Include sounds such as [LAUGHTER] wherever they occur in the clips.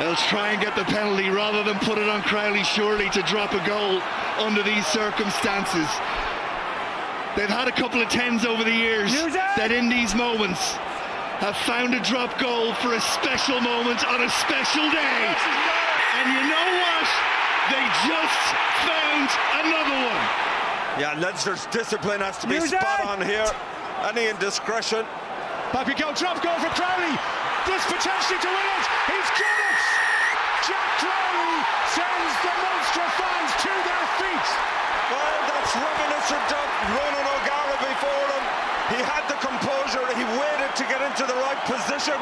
They'll try and get the penalty rather than put it on Crowley surely to drop a goal under these circumstances. They've had a couple of tens over the years that in these moments have found a drop goal for a special moment on a special day. And you know what? They just found another one. Yeah, Leinster's discipline has to be spot on here. Any indiscretion. Papi go drop goal for Crowley. This potentially to win it. He's got it. Jack Crowley sends the Munster fans to their feet. Well, that's reminiscent of Ronan O'Gara before him. He had the composure. He waited to get into the right position.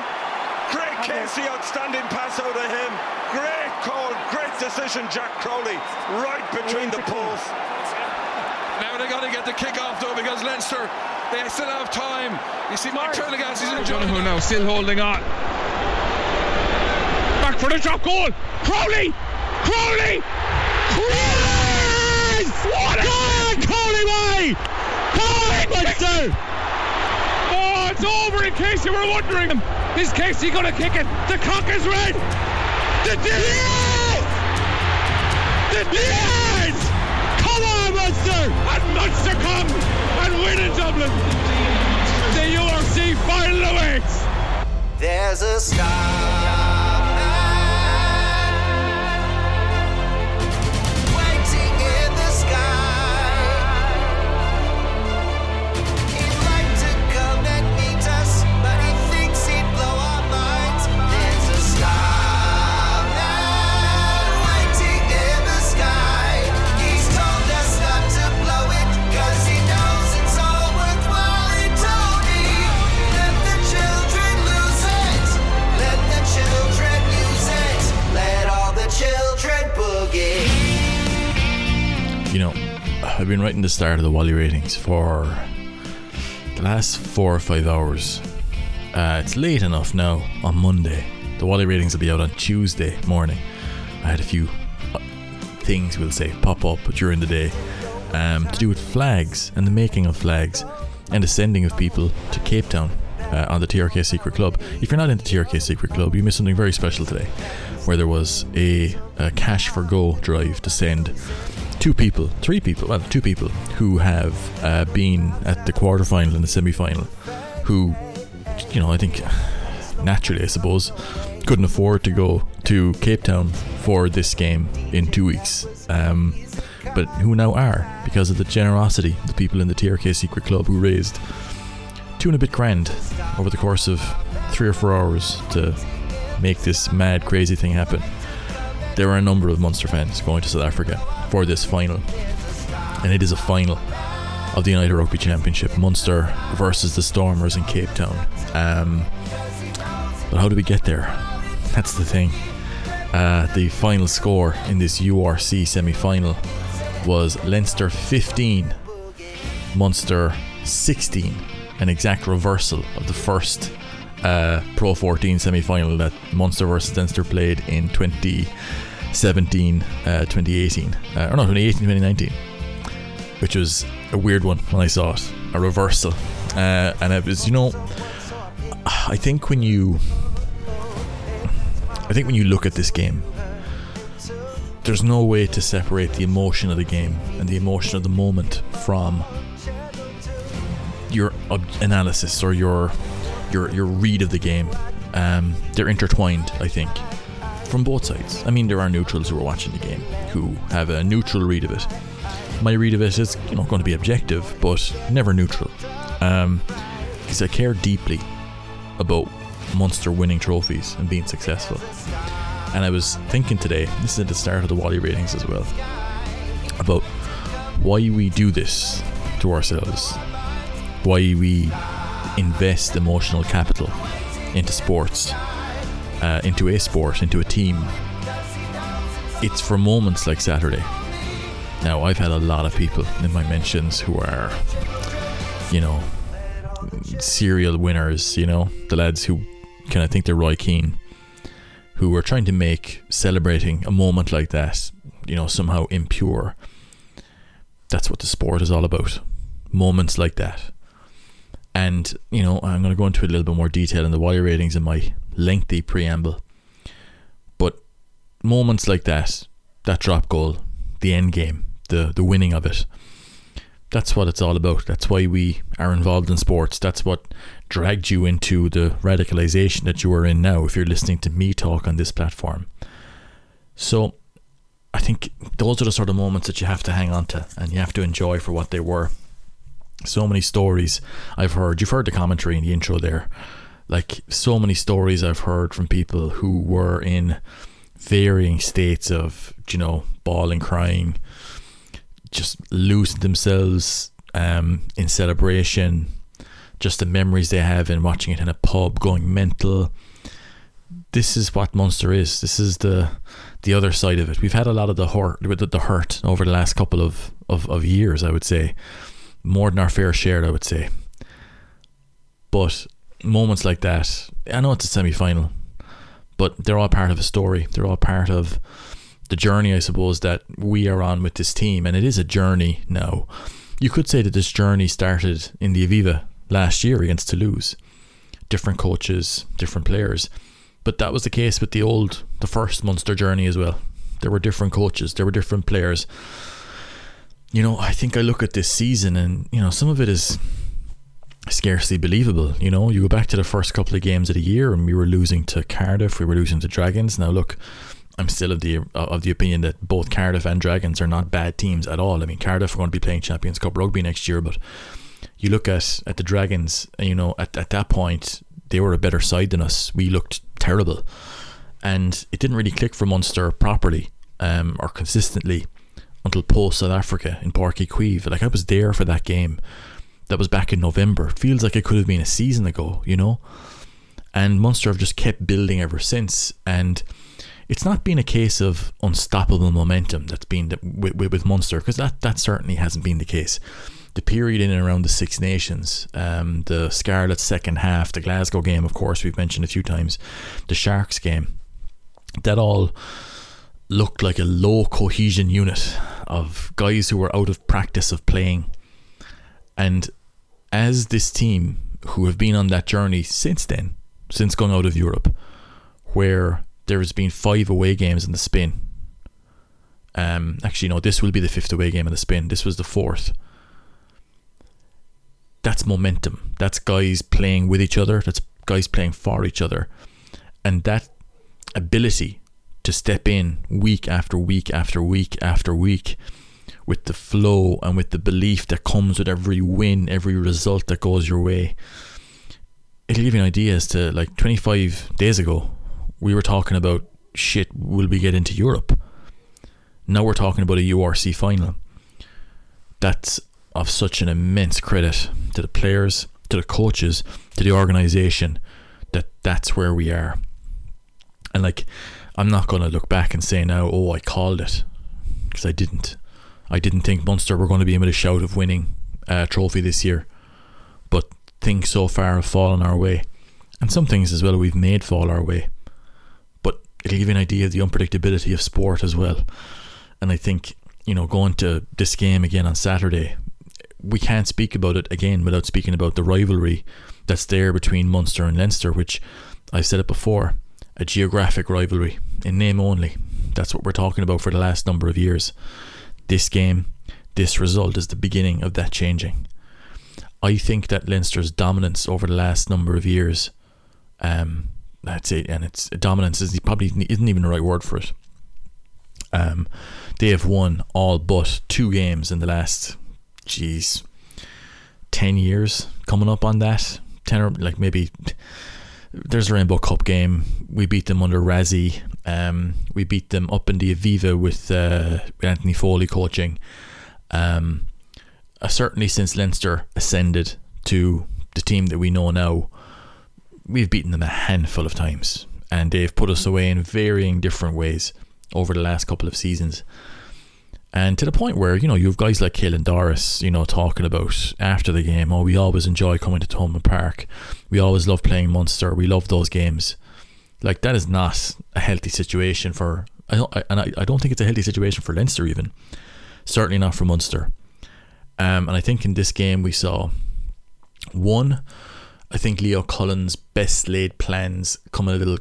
Great Casey, outstanding pass out of him. Great call, great decision, Jack Crowley, right between the posts. Now they've got to get the kick off though because Leinster they still have time. You see Mark Turligas is enjoying O'Donoghue now still holding on. Back for the drop goal. Crowley! Crowley! Crowley! What a Crowley way! Crowley Munster! Oh, it's over in case you were wondering. Is Casey going to kick it? The cock is red! The yes! The yes! Munster! And Munster come and win in Dublin! The URC final awaits! There's a star. I've been writing the start of the Wally ratings for the last four or five hours. Uh, it's late enough now on Monday. The Wally ratings will be out on Tuesday morning. I had a few uh, things, we'll say, pop up during the day um, to do with flags and the making of flags and the sending of people to Cape Town uh, on the TRK Secret Club. If you're not in the TRK Secret Club, you missed something very special today, where there was a, a cash for go drive to send two people, three people, well, two people who have uh, been at the quarterfinal and the semi-final, who, you know, I think naturally, I suppose, couldn't afford to go to Cape Town for this game in two weeks. Um, but who now are because of the generosity of the people in the TRK Secret Club who raised two and a bit grand over the course of three or four hours to make this mad, crazy thing happen. There were a number of Munster fans going to South Africa for this final, and it is a final of the United Rugby Championship Munster versus the Stormers in Cape Town. Um, but how do we get there? [LAUGHS] That's the thing. Uh, the final score in this URC semi final was Leinster 15, Munster 16, an exact reversal of the first uh, Pro 14 semi final that Munster versus Leinster played in 2017 uh, 2018, uh, or no, 2018 2019, which was a weird one when I saw it. A reversal. Uh, and it was, you know, I think when you. I think when you look at this game, there's no way to separate the emotion of the game and the emotion of the moment from your analysis or your your your read of the game. Um, they're intertwined, I think, from both sides. I mean, there are neutrals who are watching the game who have a neutral read of it. My read of it is, you know, going to be objective, but never neutral, um, because I care deeply about Munster winning trophies and being successful. And I was thinking today, this is at the start of the Wally ratings as well, about why we do this to ourselves, why we invest emotional capital into sports, uh, into a sport, into a team. It's for moments like Saturday. Now, I've had a lot of people in my mentions who are, you know, serial winners, you know, the lads who kind of think they're Roy Keane, who are trying to make celebrating a moment like that, you know, somehow impure. That's what the sport is all about. Moments like that. And, you know, I'm going to go into a little bit more detail in the wire ratings in my lengthy preamble. But moments like that, that drop goal, the end game, the the winning of it. That's what it's all about. That's why we are involved in sports. That's what dragged you into the radicalization that you are in now. If you're listening to me talk on this platform, so I think those are the sort of moments that you have to hang on to and you have to enjoy for what they were. So many stories I've heard. You've heard the commentary in the intro there. Like so many stories I've heard from people who were in varying states of, you know, bawling, crying, just losing themselves um, in celebration, just the memories they have in watching it in a pub, going mental. This is what Munster is. This is the the other side of it. We've had a lot of the hurt, the hurt over the last couple of, of, of years, I would say, more than our fair share, I would say. But moments like that, I know it's a semi final, but they're all part of a story. They're all part of the journey, I suppose, that we are on with this team. And it is a journey now. You could say that this journey started in the Aviva last year against Toulouse. Different coaches, different players. But that was the case with the old, the first Munster journey as well. There were different coaches, there were different players. You know, I think I look at this season and, you know, some of it is scarcely believable. You know, you go back to the first couple of games of the year and we were losing to Cardiff, we were losing to Dragons. Now, look, I'm still of the of the opinion that both Cardiff and Dragons are not bad teams at all. I mean, Cardiff are going to be playing Champions Cup rugby next year, but you look at at the Dragons, you know, at, at that point they were a better side than us. We looked terrible, and it didn't really click for Munster properly um, or consistently until post South Africa in Páirc Uí Chaoimh. Like I was there for that game. That was back in November. It feels like it could have been a season ago, you know. And Munster have just kept building ever since, and it's not been a case of unstoppable momentum that's been with, with, with Munster because that that certainly hasn't been the case the period in and around the Six Nations, um, the Scarlet second half, the Glasgow game, of course, we've mentioned a few times, the Sharks game, that all looked like a low cohesion unit of guys who were out of practice of playing. And as this team, who have been on that journey since then, since going out of Europe, where there has been five away games in the spin. Um, actually, no, this will be the fifth away game in the spin. This was the fourth that's momentum. That's guys playing with each other. That's guys playing for each other. And that ability to step in week after week after week after week with the flow and with the belief that comes with every win, every result that goes your way. It'll give you an idea as to like 25 days ago, we were talking about shit, will we get into Europe? Now we're talking about a URC final. That's of such an immense credit to the players, to the coaches, to the organization that that's where we are. And like, I'm not going to look back and say now, oh, I called it because I didn't. I didn't think Munster were going to be able to shout of winning a trophy this year, but things so far have fallen our way, and some things as well we've made fall our way. But it'll give you an idea of the unpredictability of sport as well. And I think you know going to this game again on Saturday we can't speak about it again without speaking about the rivalry that's there between Munster and Leinster, which I've said it before, a geographic rivalry in name only. That's what we're talking about for the last number of years. This game, this result is the beginning of that changing. I think that Leinster's dominance over the last number of years, um, that's it, and it's dominance is probably isn't even the right word for it. Um, they have won all but two games in the last geez, 10 years coming up on that. 10 or like maybe there's a Rainbow Cup game. We beat them under Rassie. Um, we beat them up in the Aviva with uh, Anthony Foley coaching. Um, uh, certainly since Leinster ascended to the team that we know now, we've beaten them a handful of times, and they've put us away in varying different ways over the last couple of seasons. And to the point where, you know, you have guys like Caelan Doris, you know, talking about after the game, oh, we always enjoy coming to Thomond Park. We always love playing Munster. We love those games. Like, that is not a healthy situation for, I don't, I, and I, I don't think it's a healthy situation for Leinster even. Certainly not for Munster. Um, and I think in this game we saw one, I think Leo Cullen's best laid plans come a little,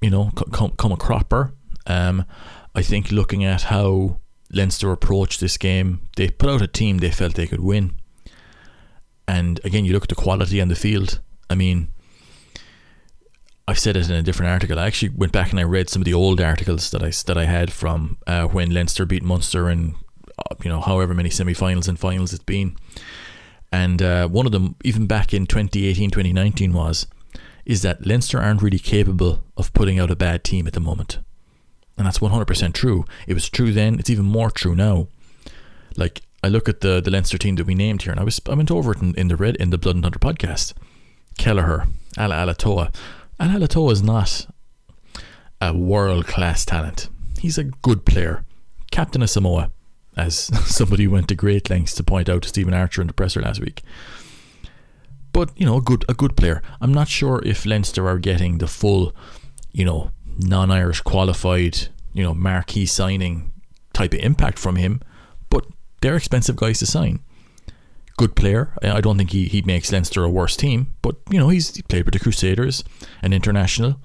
you know, come, come a cropper Um, I think looking at how Leinster approached this game, they put out a team they felt they could win. And again, you look at the quality on the field. I mean, I've said it in a different article. I actually went back and I read some of the old articles that I that I had from uh, when Leinster beat Munster in uh, you know however many semi-finals and finals it's been. And uh, one of them, even back in 2018, 2019, was is that Leinster aren't really capable of putting out a bad team at the moment. And that's 100% true. It was true then, it's even more true now. Like, I look at the, the Leinster team that we named here, and I was I went over it in, in the red in the Blood and Thunder podcast. Kelleher, Ala Alatoa. Alatoa is not a world class talent. He's a good player. Captain of Samoa, as [LAUGHS] somebody went to great lengths to point out to Stephen Archer in the presser last week. But you know, a good a good player. I'm not sure if Leinster are getting the full, you know, non-Irish qualified, you know, marquee signing type of impact from him. But they're expensive guys to sign. Good player. Uh, I don't think he, he makes Leinster a worse team, but you know he's he played with the Crusaders, an international.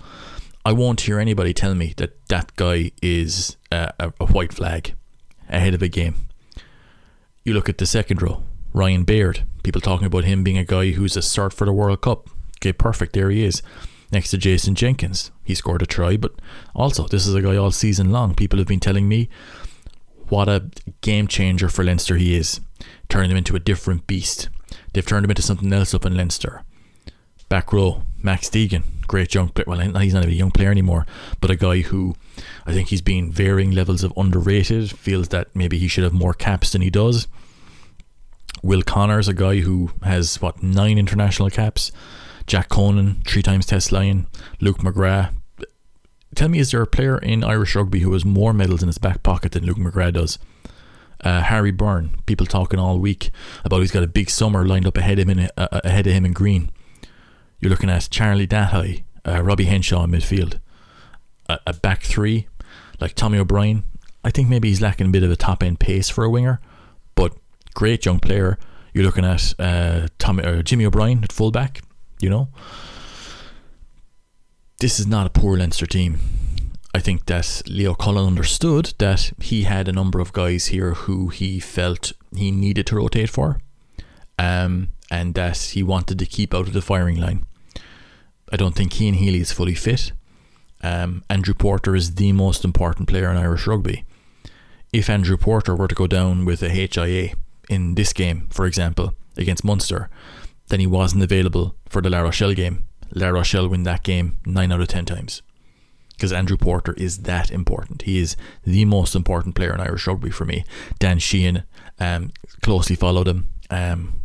I won't hear anybody tell me that that guy is a, a, a white flag ahead of a game. You look at the second row, Ryan Baird. People talking about him being a guy who's a start for the World Cup. Okay, perfect. There he is. Next to Jason Jenkins. He scored a try, but also, this is a guy all season long. People have been telling me what a game changer for Leinster he is. Turning him into a different beast. They've turned him into something else up in Leinster. Back row, Max Deegan, great young player. Well, he's not even a young player anymore, but a guy who I think he's been varying levels of underrated. Feels that maybe he should have more caps than he does. Will Connor's a guy who has what nine international caps. Jack Conan, three times Test Lion. Luke McGrath. Tell me, is there a player in Irish rugby who has more medals in his back pocket than Luke McGrath does? Uh, Harry Byrne. People talking all week about he's got a big summer lined up ahead of him in, uh, ahead of him in green. You're looking at Charlie Ngatai, uh, Robbie Henshaw in midfield, a, a back three like Tommy O'Brien. I think maybe he's lacking a bit of a top end pace for a winger, but great young player. You're looking at uh, Tommy or Jimmy O'Brien at fullback. You know, this is not a poor Leinster team. I think that Leo Cullen understood that he had a number of guys here who he felt he needed to rotate for, um, and that he wanted to keep out of the firing line. I don't think Cian Healy is fully fit. Um, Andrew Porter is the most important player in Irish rugby. If Andrew Porter were to go down with a HIA in this game, for example, against Munster, then he wasn't available for the La Rochelle game. La Rochelle win that game 9 out of 10 times. Because Andrew Porter is that important. He is the most important player in Irish rugby for me. Dan Sheehan um, closely followed him. Um,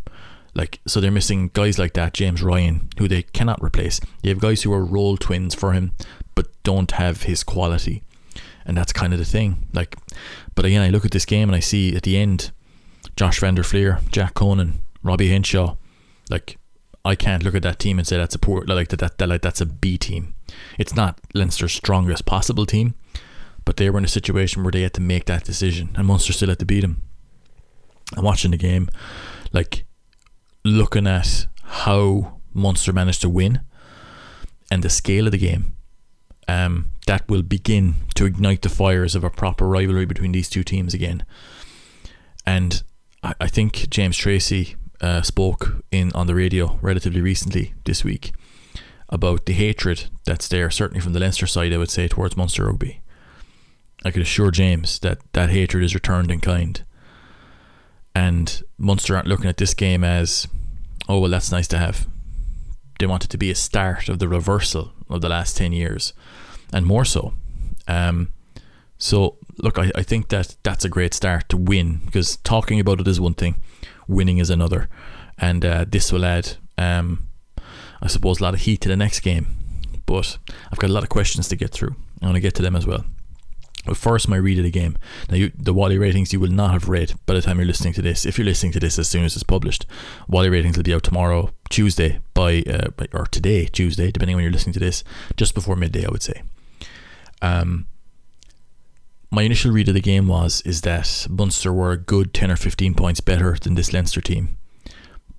like so they're missing guys like that, James Ryan, who they cannot replace. You have guys who are role twins for him, but don't have his quality. And that's kind of the thing. Like but again I look at this game and I see at the end Josh van der Flier, Jack Conan, Robbie Henshaw, like I can't look at that team and say that's a poor like that, that, that like that's a B team. It's not Leinster's strongest possible team, but they were in a situation where they had to make that decision, and Munster still had to beat them. I'm watching the game, like looking at how Munster managed to win and the scale of the game. Um, that will begin to ignite the fires of a proper rivalry between these two teams again. And I, I think James Tracy uh, spoke in on the radio relatively recently this week about the hatred that's there, certainly from the Leinster side, I would say, towards Munster rugby. I could assure James that that hatred is returned in kind. And Munster aren't looking at this game as, oh, well, that's nice to have. They want it to be a start of the reversal of the last 10 years, and more so. Um, so, look, I, I think that that's a great start to win because talking about it is one thing, winning is another. And uh, this will add, um, I suppose, a lot of heat to the next game. But I've got a lot of questions to get through. I want to get to them as well. But first, my read of the game. Now, you, the Wally ratings you will not have read by the time you're listening to this. If you're listening to this as soon as it's published, Wally ratings will be out tomorrow, Tuesday, by, uh, by or today, Tuesday, depending on when you're listening to this, just before midday, I would say. Um, my initial read of the game was is that Munster were a good 10 or 15 points better than this Leinster team.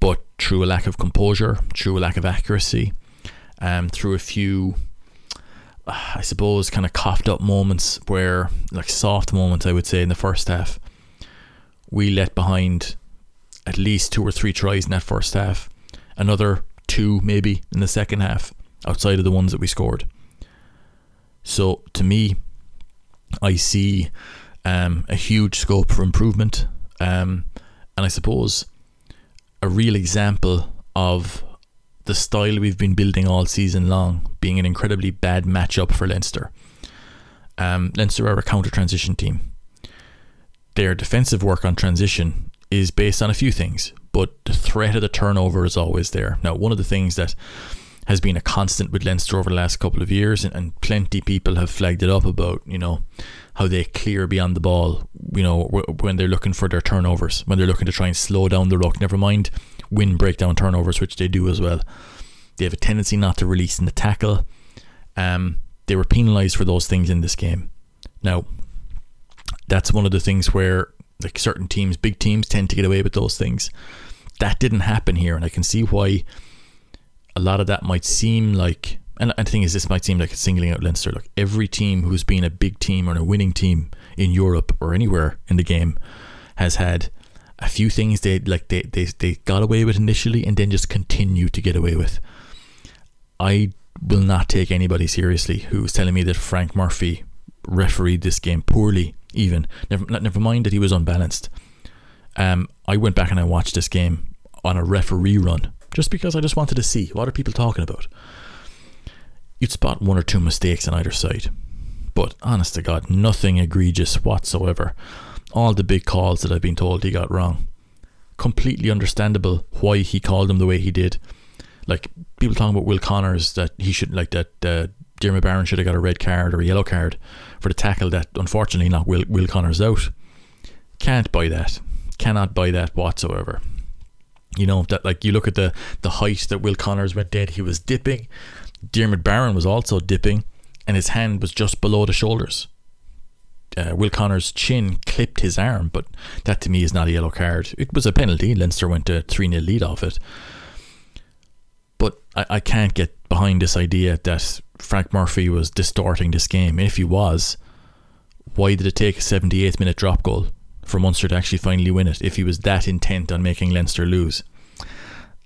But through a lack of composure, through a lack of accuracy, um, through a few I suppose, kind of coughed up moments where, like soft moments, I would say, in the first half. We let behind at least two or three tries in that first half. Another two, maybe, in the second half, outside of the ones that we scored. So, to me, I see um, a huge scope for improvement. Um, and I suppose a real example of the style we've been building all season long being an incredibly bad matchup for Leinster. Um, Leinster are a counter transition team. Their defensive work on transition is based on a few things, but the threat of the turnover is always there. Now, one of the things that has been a constant with Leinster over the last couple of years, and, and plenty people have flagged it up about, you know, how they clear beyond the ball, you know, when they're looking for their turnovers, when they're looking to try and slow down the ruck. Never mind win breakdown turnovers, which they do as well. They have a tendency not to release in the tackle. Um, they were penalised for those things in this game. Now, that's one of the things where like certain teams, big teams, tend to get away with those things. That didn't happen here, and I can see why a lot of that might seem like. And the thing is, this might seem like singling out Leinster. Like every team who's been a big team or a winning team in Europe or anywhere in the game has had a few things they like they, they, they got away with initially and then just continue to get away with. I will not take anybody seriously who's telling me that Frank Murphy refereed this game poorly, even. Never, never mind that he was unbalanced. Um, I went back and I watched this game on a referee run just because I just wanted to see what are people talking about. You'd spot one or two mistakes on either side, but honest to God, nothing egregious whatsoever all the big calls that I've been told he got wrong. Completely understandable why he called them the way he did. Like people talking about Will Connors that he should like that uh, Diarmuid Barron should have got a red card or a yellow card for the tackle that unfortunately knocked Will Will Connors out. Can't buy that. Cannot buy that whatsoever. You know that like you look at the the height that Will Connors went dead. He was dipping. Diarmuid Barron was also dipping, and his hand was just below the shoulders uh, Will Connors' chin clipped his arm, but that to me is not a yellow card. It was a penalty. Leinster went to 3 0 lead off it. But I, I can't get behind this idea that Frank Murphy was distorting this game. If he was, why did it take a 78th minute drop goal for Munster to actually finally win it if he was that intent on making Leinster lose?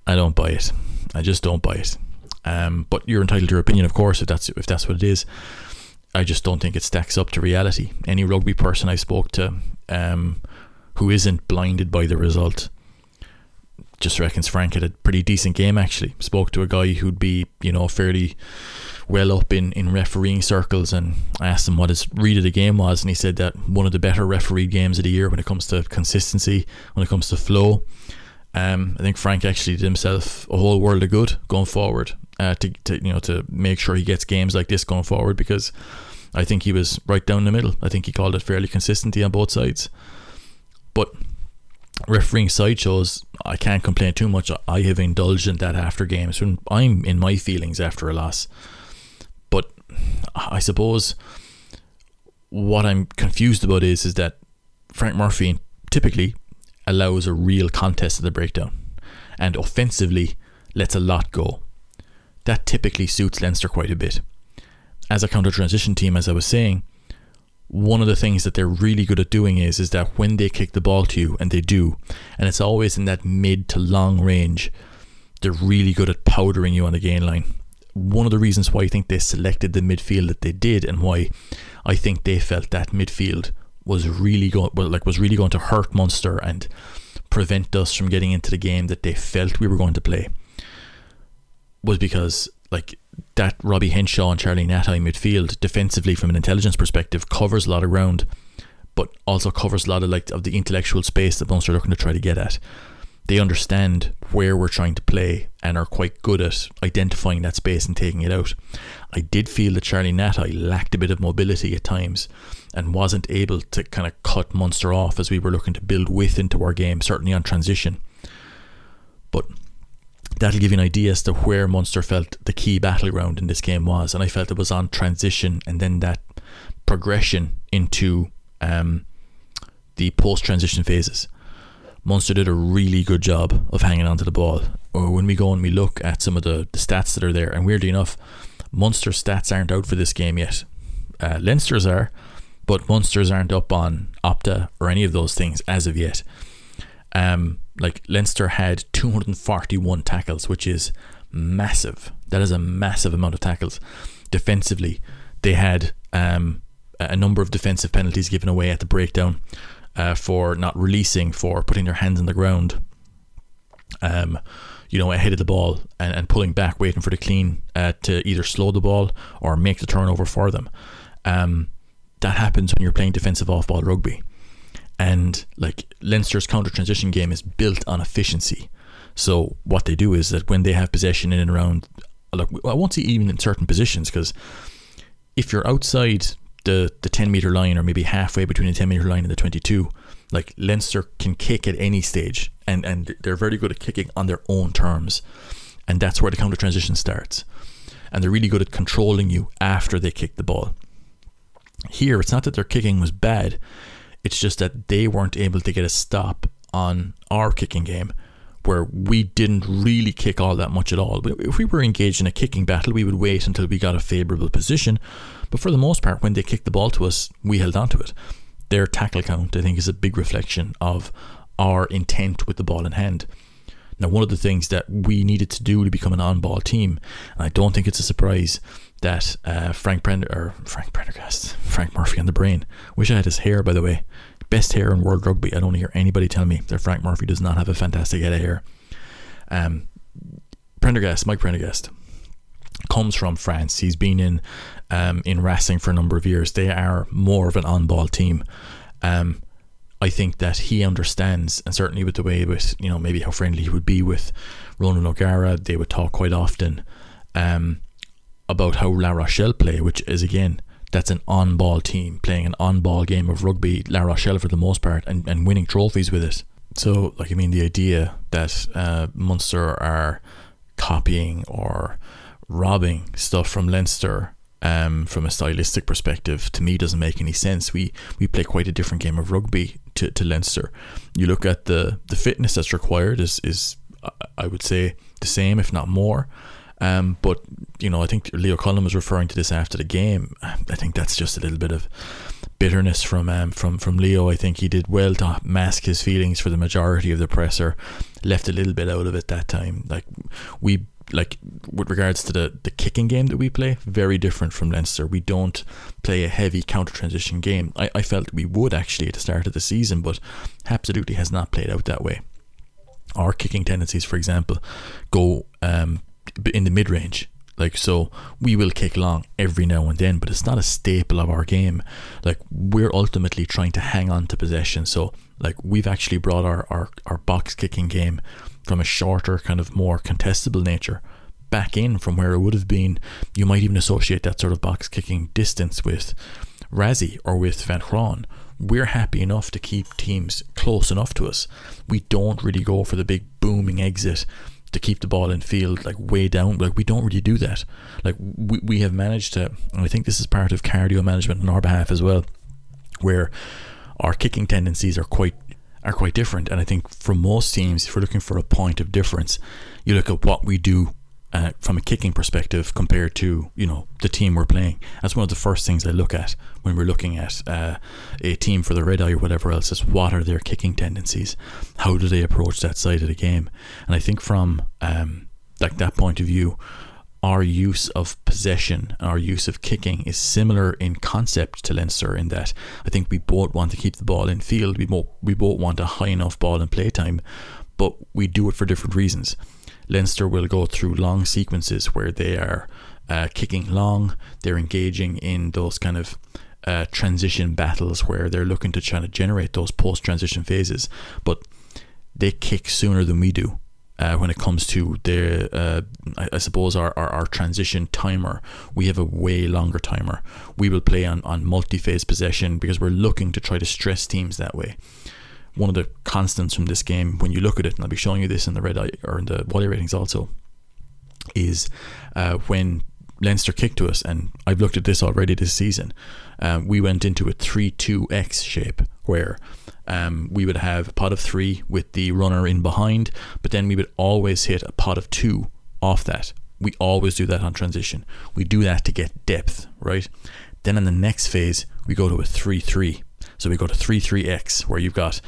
I don't buy it. I just don't buy it. Um, but you're entitled to your opinion, of course, if that's if that's what it is. I just don't think it stacks up to reality. Any rugby person I spoke to um, who isn't blinded by the result just reckons Frank had a pretty decent game actually. Spoke to a guy who'd be, you know, fairly well up in, in refereeing circles and I asked him what his read of the game was and he said that one of the better refereed games of the year when it comes to consistency, when it comes to flow. Um, I think Frank actually did himself a whole world of good going forward uh, to, to you know to make sure he gets games like this going forward because I think he was right down the middle. I think he called it fairly consistently on both sides. But refereeing sideshows, I can't complain too much. I have indulged in that after games when I'm in my feelings after a loss. But I suppose what I'm confused about is is that Frank Murphy typically allows a real contest at the breakdown and offensively lets a lot go. That typically suits Leinster quite a bit as a counter transition team, as I was saying, one of the things that they're really good at doing is is that when they kick the ball to you, and they do, and it's always in that mid to long range, they're really good at powdering you on the gain line. One of the reasons why I think they selected the midfield that they did, and why I think they felt that midfield was really going like was really going to hurt Munster and prevent us from getting into the game that they felt we were going to play, was because like that Robbie Henshaw and Charlie Ngatai midfield defensively from an intelligence perspective covers a lot of ground, but also covers a lot of like of the intellectual space that Munster are looking to try to get at. They understand where we're trying to play and are quite good at identifying that space and taking it out. I did feel that Charlie Ngatai lacked a bit of mobility at times and wasn't able to kind of cut Munster off as we were looking to build width into our game, certainly on transition. But that'll give you an idea as to where Munster felt the key battleground in this game was. And I felt it was on transition and then that progression into um, the post transition phases. Munster did a really good job of hanging on to the ball. Or when we go and we look at some of the, the stats that are there, and weirdly enough, Munster's stats aren't out for this game yet. Uh, Leinster's are, but Munster's aren't up on Opta or any of those things as of yet. Um, like Leinster had 241 tackles, which is massive. That is a massive amount of tackles. Defensively, they had um, a number of defensive penalties given away at the breakdown uh, for not releasing, for putting their hands on the ground, um, you know, ahead of the ball and, and pulling back, waiting for the clean uh, to either slow the ball or make the turnover for them. Um, that happens when you're playing defensive off ball rugby. And like Leinster's counter transition game is built on efficiency. So what they do is that when they have possession in and around, like I won't say even in certain positions because if you're outside the the 10 meter line or maybe halfway between the 10 meter line and the 22, like Leinster can kick at any stage and and they're very good at kicking on their own terms, and that's where the counter transition starts. And they're really good at controlling you after they kick the ball. Here, it's not that their kicking was bad, it's just that they weren't able to get a stop on our kicking game, where we didn't really kick all that much at all. If we were engaged in a kicking battle, we would wait until we got a favourable position. But for the most part, when they kicked the ball to us, we held on to it. Their tackle count, I think, is a big reflection of our intent with the ball in hand. Now, one of the things that we needed to do to become an on-ball team, and I don't think it's a surprise that uh, Frank Prender or Frank Prendergast, Frank Murphy on the brain. Wish I had his hair, by the way. Best hair in world rugby. I don't hear anybody tell me that Frank Murphy does not have a fantastic head of hair. Um, Prendergast, Mike Prendergast, comes from France. He's been in um, in Racing for a number of years. They are more of an on-ball team. Um, I think that he understands, and certainly with the way with you know maybe how friendly he would be with Ronan O'Gara, they would talk quite often um, about how La Rochelle play, which is again that's an on-ball team playing an on-ball game of rugby. La Rochelle for the most part, and, and winning trophies with it. So, like I mean, the idea that uh, Munster are copying or robbing stuff from Leinster um, from a stylistic perspective, to me, doesn't make any sense. We we play quite a different game of rugby to, to Leinster. You look at the the fitness that's required is is I would say the same, if not more. Um, but you know, I think Leo Cullen was referring to this after the game. I think that's just a little bit of bitterness from um, from from Leo. I think he did well to mask his feelings for the majority of the presser. Left a little bit out of it that time. Like we like with regards to the, the kicking game that we play, very different from Leinster. We don't play a heavy counter transition game. I, I felt we would actually at the start of the season, but absolutely has not played out that way. Our kicking tendencies, for example, go um, in the mid range. Like so, we will kick long every now and then, but it's not a staple of our game. Like we're ultimately trying to hang on to possession. So, like we've actually brought our our, our box kicking game from a shorter, kind of more contestable nature back in from where it would have been. You might even associate that sort of box kicking distance with Rassie or with Van Graan. We're happy enough to keep teams close enough to us. We don't really go for the big booming exit to keep the ball in field like way down. Like we don't really do that. Like we, we have managed to, and I think this is part of cardio management on our behalf as well, where our kicking tendencies are quite are quite different. And I think for most teams, if we're looking for a point of difference, you look at what we do uh, from a kicking perspective compared to you know the team we're playing. That's one of the first things I look at when we're looking at uh, a team for the red eye or whatever else. Is what are their kicking tendencies? How do they approach that side of the game? And I think from um, like that point of view, our use of possession, our use of kicking is similar in concept to Leinster in that I think we both want to keep the ball in field. We both we both want a high enough ball in playtime, but we do it for different reasons. Leinster will go through long sequences where they are uh, kicking long, they're engaging in those kind of uh, transition battles where they're looking to try to generate those post transition phases, but they kick sooner than we do. Uh, when it comes to their, uh, I, I, suppose our, our, our, transition timer, we have a way longer timer. We will play on, on multi phase possession because we're looking to try to stress teams that way one of the constants from this game when you look at it, and I'll be showing you this in the red eye or in the Wally ratings also, is uh, when Leinster kicked to us, and I've looked at this already this season. Um, we went into a 3 2 X shape where um, we would have a pod of three with the runner in behind, but then we would always hit a pod of two off that We always do that on transition. We do that to get depth, right? Then in the next phase, we go to a 3 3. So we go to 3 3x, where you've got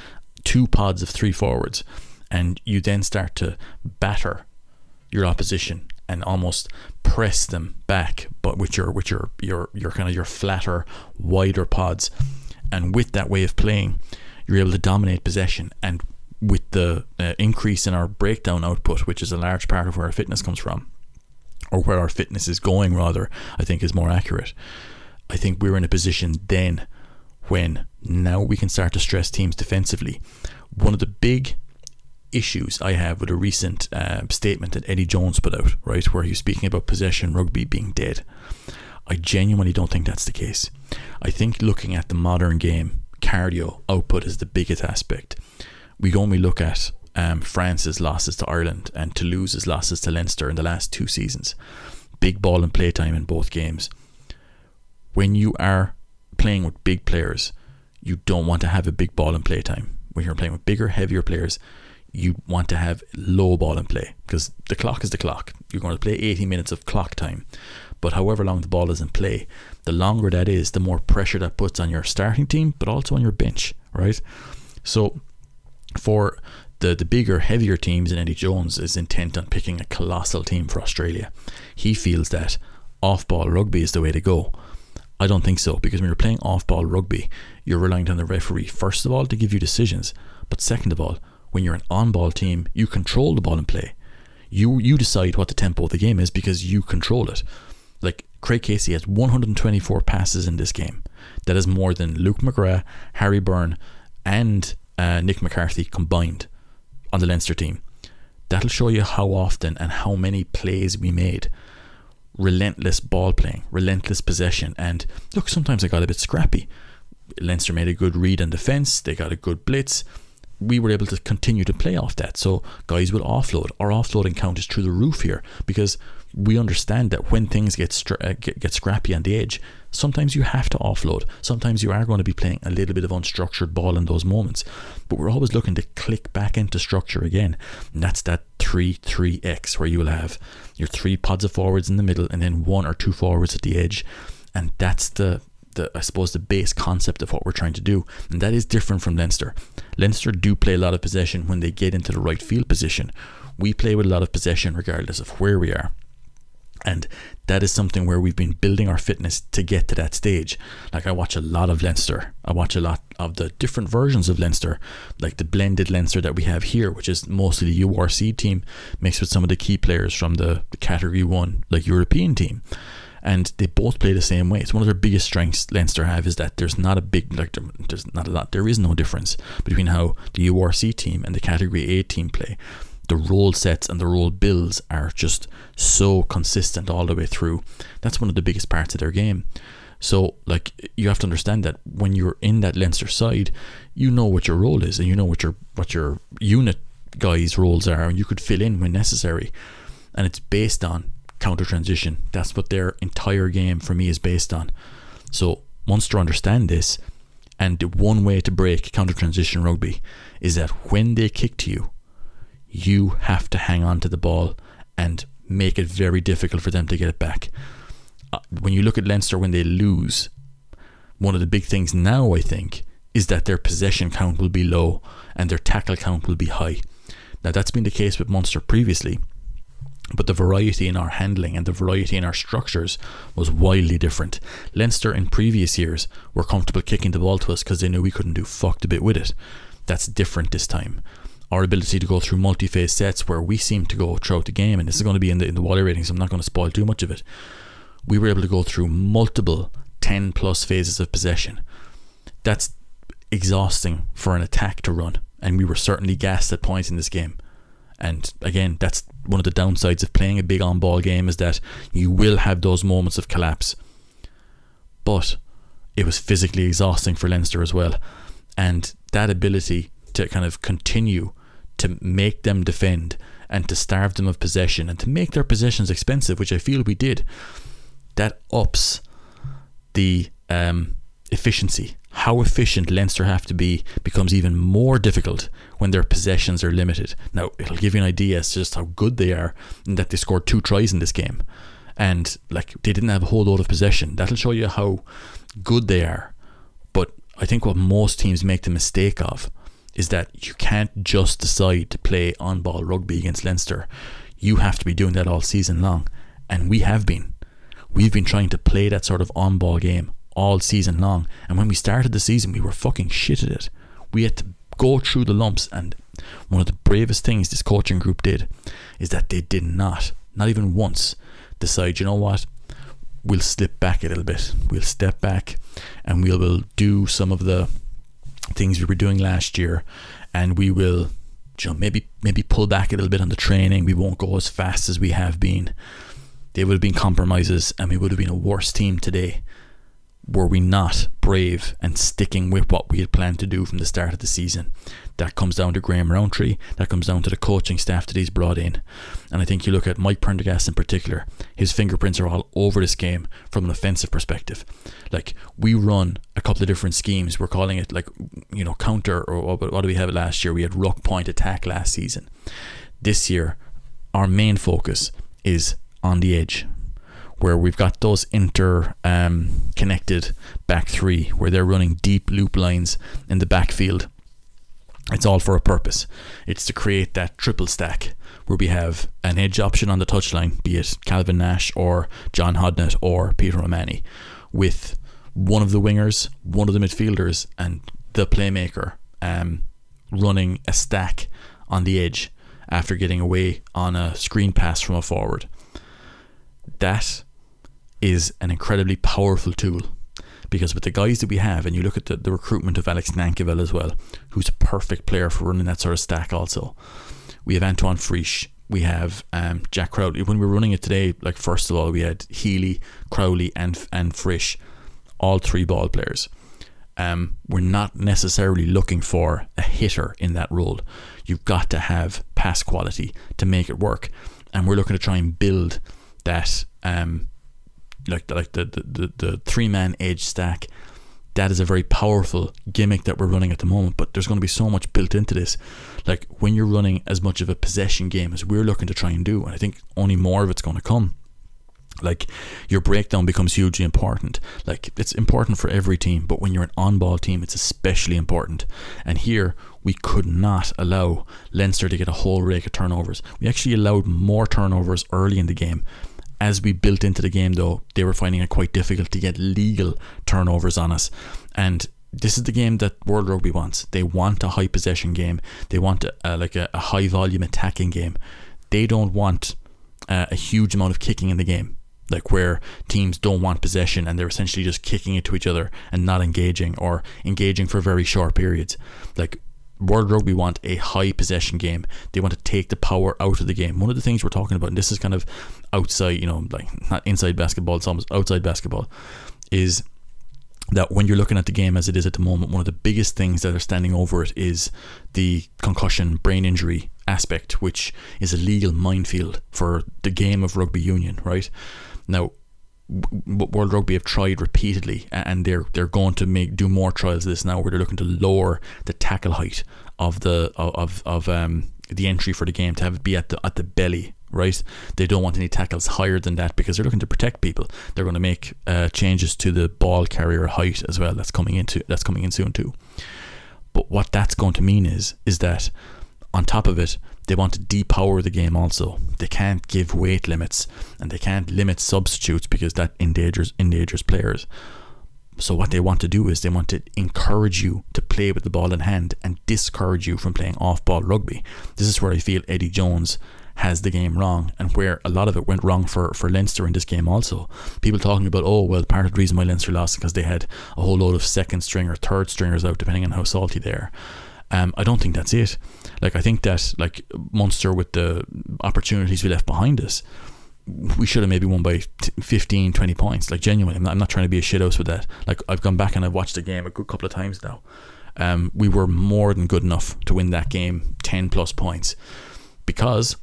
two pods of three forwards, and you then start to batter your opposition and almost press them back, but with your with your your your kind of your flatter, wider pods. And with that way of playing, you're able to dominate possession. And with the uh, increase in our breakdown output, which is a large part of where our fitness comes from, or where our fitness is going, rather, I think is more accurate. I think we're in a position then when now we can start to stress teams defensively. One of the big issues I have with a recent uh, statement that Eddie Jones put out, right, where he was speaking about possession rugby being dead. I genuinely don't think that's the case. I think looking at the modern game, cardio output is the biggest aspect. We only look at um, France's losses to Ireland and Toulouse's losses to Leinster in the last two seasons. Big ball and playtime in both games. When you are playing with big players, you don't want to have a big ball and playtime. When you're playing with bigger, heavier players, you want to have low ball and play because the clock is the clock. You're going to play 80 minutes of clock time. But however long the ball is in play, the longer that is, the more pressure that puts on your starting team, but also on your bench, right? So for the, the bigger, heavier teams, and Eddie Jones is intent on picking a colossal team for Australia. He feels that off ball rugby is the way to go. I don't think so because when you're playing off ball rugby, you're relying on the referee, first of all, to give you decisions, but second of all, when you're an on ball team, you control the ball and play. You you decide what the tempo of the game is because you control it. Like Craig Casey has 124 passes in this game. That is more than Luke McGrath, Harry Byrne, and uh, Nick McCarthy combined on the Leinster team. That'll show you how often and how many plays we made. Relentless ball playing, relentless possession, and look, sometimes I got a bit scrappy. Leinster made a good read on defence, they got a good blitz, we were able to continue to play off that. So guys will offload. Our offloading count is through the roof here because we understand that when things get, stra- uh, get get scrappy on the edge, sometimes you have to offload. Sometimes you are going to be playing a little bit of unstructured ball in those moments. But we're always looking to click back into structure again. And that's that 3 3x where you will have your three pods of forwards in the middle and then one or two forwards at the edge. And that's the the I suppose the base concept of what we're trying to do, and that is different from Leinster. Leinster do play a lot of possession when they get into the right field position. We play with a lot of possession regardless of where we are. And that is something where we've been building our fitness to get to that stage. Like I watch a lot of Leinster. I watch a lot of the different versions of Leinster, like the blended Leinster that we have here, which is mostly the URC team mixed with some of the key players from the, the category one, like European team and they both play the same way. It's one of their biggest strengths Leinster have is that there's not a big like there's not a lot there is no difference between how the URC team and the Category A team play. The role sets and the role builds are just so consistent all the way through. That's one of the biggest parts of their game. So, like, you have to understand that when you're in that Leinster side, you know what your role is, and you know what your what your unit guys' roles are, and you could fill in when necessary. And it's based on counter transition. That's what their entire game for me is based on. So Munster understand this, and the one way to break counter transition rugby is that when they kick to you, you have to hang on to the ball and make it very difficult for them to get it back. Uh, when you look at Leinster when they lose, one of the big things now I think is that their possession count will be low and their tackle count will be high. Now that's been the case with Munster previously, but the variety in our handling and the variety in our structures was wildly different. Leinster in previous years were comfortable kicking the ball to us because they knew we couldn't do fucked a bit with it. That's different this time. Our ability to go through multi-phase sets where we seem to go throughout the game, and this is going to be in the in the Wally ratings. I'm not going to spoil too much of it. We were able to go through multiple 10 plus phases of possession. That's exhausting for an attack to run, and we were certainly gassed at points in this game. And again, that's one of the downsides of playing a big on ball game is that you will have those moments of collapse. But it was physically exhausting for Leinster as well. And that ability to kind of continue to make them defend and to starve them of possession and to make their possessions expensive, which I feel we did, that ups the um, efficiency, how efficient Leinster have to be becomes even more difficult when their possessions are limited. Now, it'll give you an idea as to just how good they are and that they scored two tries in this game. And like they didn't have a whole lot of possession. That'll show you how good they are. But I think what most teams make the mistake of is that you can't just decide to play on ball rugby against Leinster. You have to be doing that all season long. And we have been. We've been trying to play that sort of on ball game all season long. And when we started the season, we were fucking shit at it. We had to go through the lumps. And one of the bravest things this coaching group did is that they did not, not even once, decide, you know what, we'll slip back a little bit. We'll step back and we will do some of the things we were doing last year and we will you know, maybe maybe pull back a little bit on the training. We won't go as fast as we have been. There would have been compromises and we would have been a worse team today were we not brave and sticking with what we had planned to do from the start of the season. That comes down to Graham Rowntree, that comes down to the coaching staff that he's brought in. And I think you look at Mike Prendergast in particular, his fingerprints are all over this game from an offensive perspective. Like, we run a couple of different schemes. We're calling it, like, you know, counter, or what, do we have last year? We had ruck point attack last season. This year, our main focus is on the edge where we've got those inter um, connected back three where they're running deep loop lines in the backfield. It's all for a purpose. It's to create that triple stack where we have an edge option on the touchline, be it Calvin Nash or John Hodnett or Peter O'Mahony, with one of the wingers, one of the midfielders, and the playmaker um, running a stack on the edge after getting away on a screen pass from a forward. That is an incredibly powerful tool because with the guys that we have, and you look at the, the recruitment of Alex Nankivell as well, who's a perfect player for running that sort of stack also. We have Antoine Frisch, we have um, Jack Crowley. When we were running it today, like first of all, we had Healy, Crowley, and and Frisch, all three ball players. Um, we're not necessarily looking for a hitter in that role. You've got to have pass quality to make it work, and we're looking to try and build that um, like like the the, the, the three man edge stack. That is a very powerful gimmick that we're running at the moment, but there's going to be so much built into this. Like when you're running as much of a possession game as we're looking to try and do, and I think only more of it's going to come like your breakdown becomes hugely important like it's important for every team but when you're an on-ball team it's especially important and here we could not allow Leinster to get a whole rake of turnovers we actually allowed more turnovers early in the game as we built into the game, though, they were finding it quite difficult to get legal turnovers on us. And this is the game that World Rugby wants. They want a high possession game. They want a, like a, a, high volume attacking game. They don't want uh, a huge amount of kicking in the game, like where teams don't want possession and they're essentially just kicking it to each other and not engaging or engaging for very short periods. Like World Rugby want a high possession game. They want to take the power out of the game. One of the things we're talking about, and this is kind of outside, you know, like not inside basketball, it's almost outside basketball, is that when you're looking at the game as it is at the moment, one of the biggest things that are standing over it is the concussion brain injury aspect, which is a legal minefield for the game of rugby union, right? Now, World Rugby have tried repeatedly, and they're they're going to make do more trials of this now, where they're looking to lower the tackle height of the of of um, the entry for the game to have it be at the at the belly. Right, they don't want any tackles higher than that because they're looking to protect people. They're going to make uh, changes to the ball carrier height as well. That's coming into that's coming in soon too. But what that's going to mean is is that on top of it, they want to depower the game also. They can't give weight limits and they can't limit substitutes because that endangers endangers players. So what they want to do is they want to encourage you to play with the ball in hand and discourage you from playing off-ball rugby. This is where I feel Eddie Jones has the game wrong and where a lot of it went wrong for, for Leinster in this game also. People talking about, oh, well, part of the reason why Leinster lost because they had a whole load of second string or third stringers out, depending on how salty they are. Um, I don't think that's it. Like I think that like Munster with the opportunities we left behind us, we should have maybe won by 15, 20 points. Like genuinely, I'm not, I'm not trying to be a shithouse with that. Like I've gone back and I've watched the game a good couple of times now. Um, we were more than good enough to win that game, ten plus points, because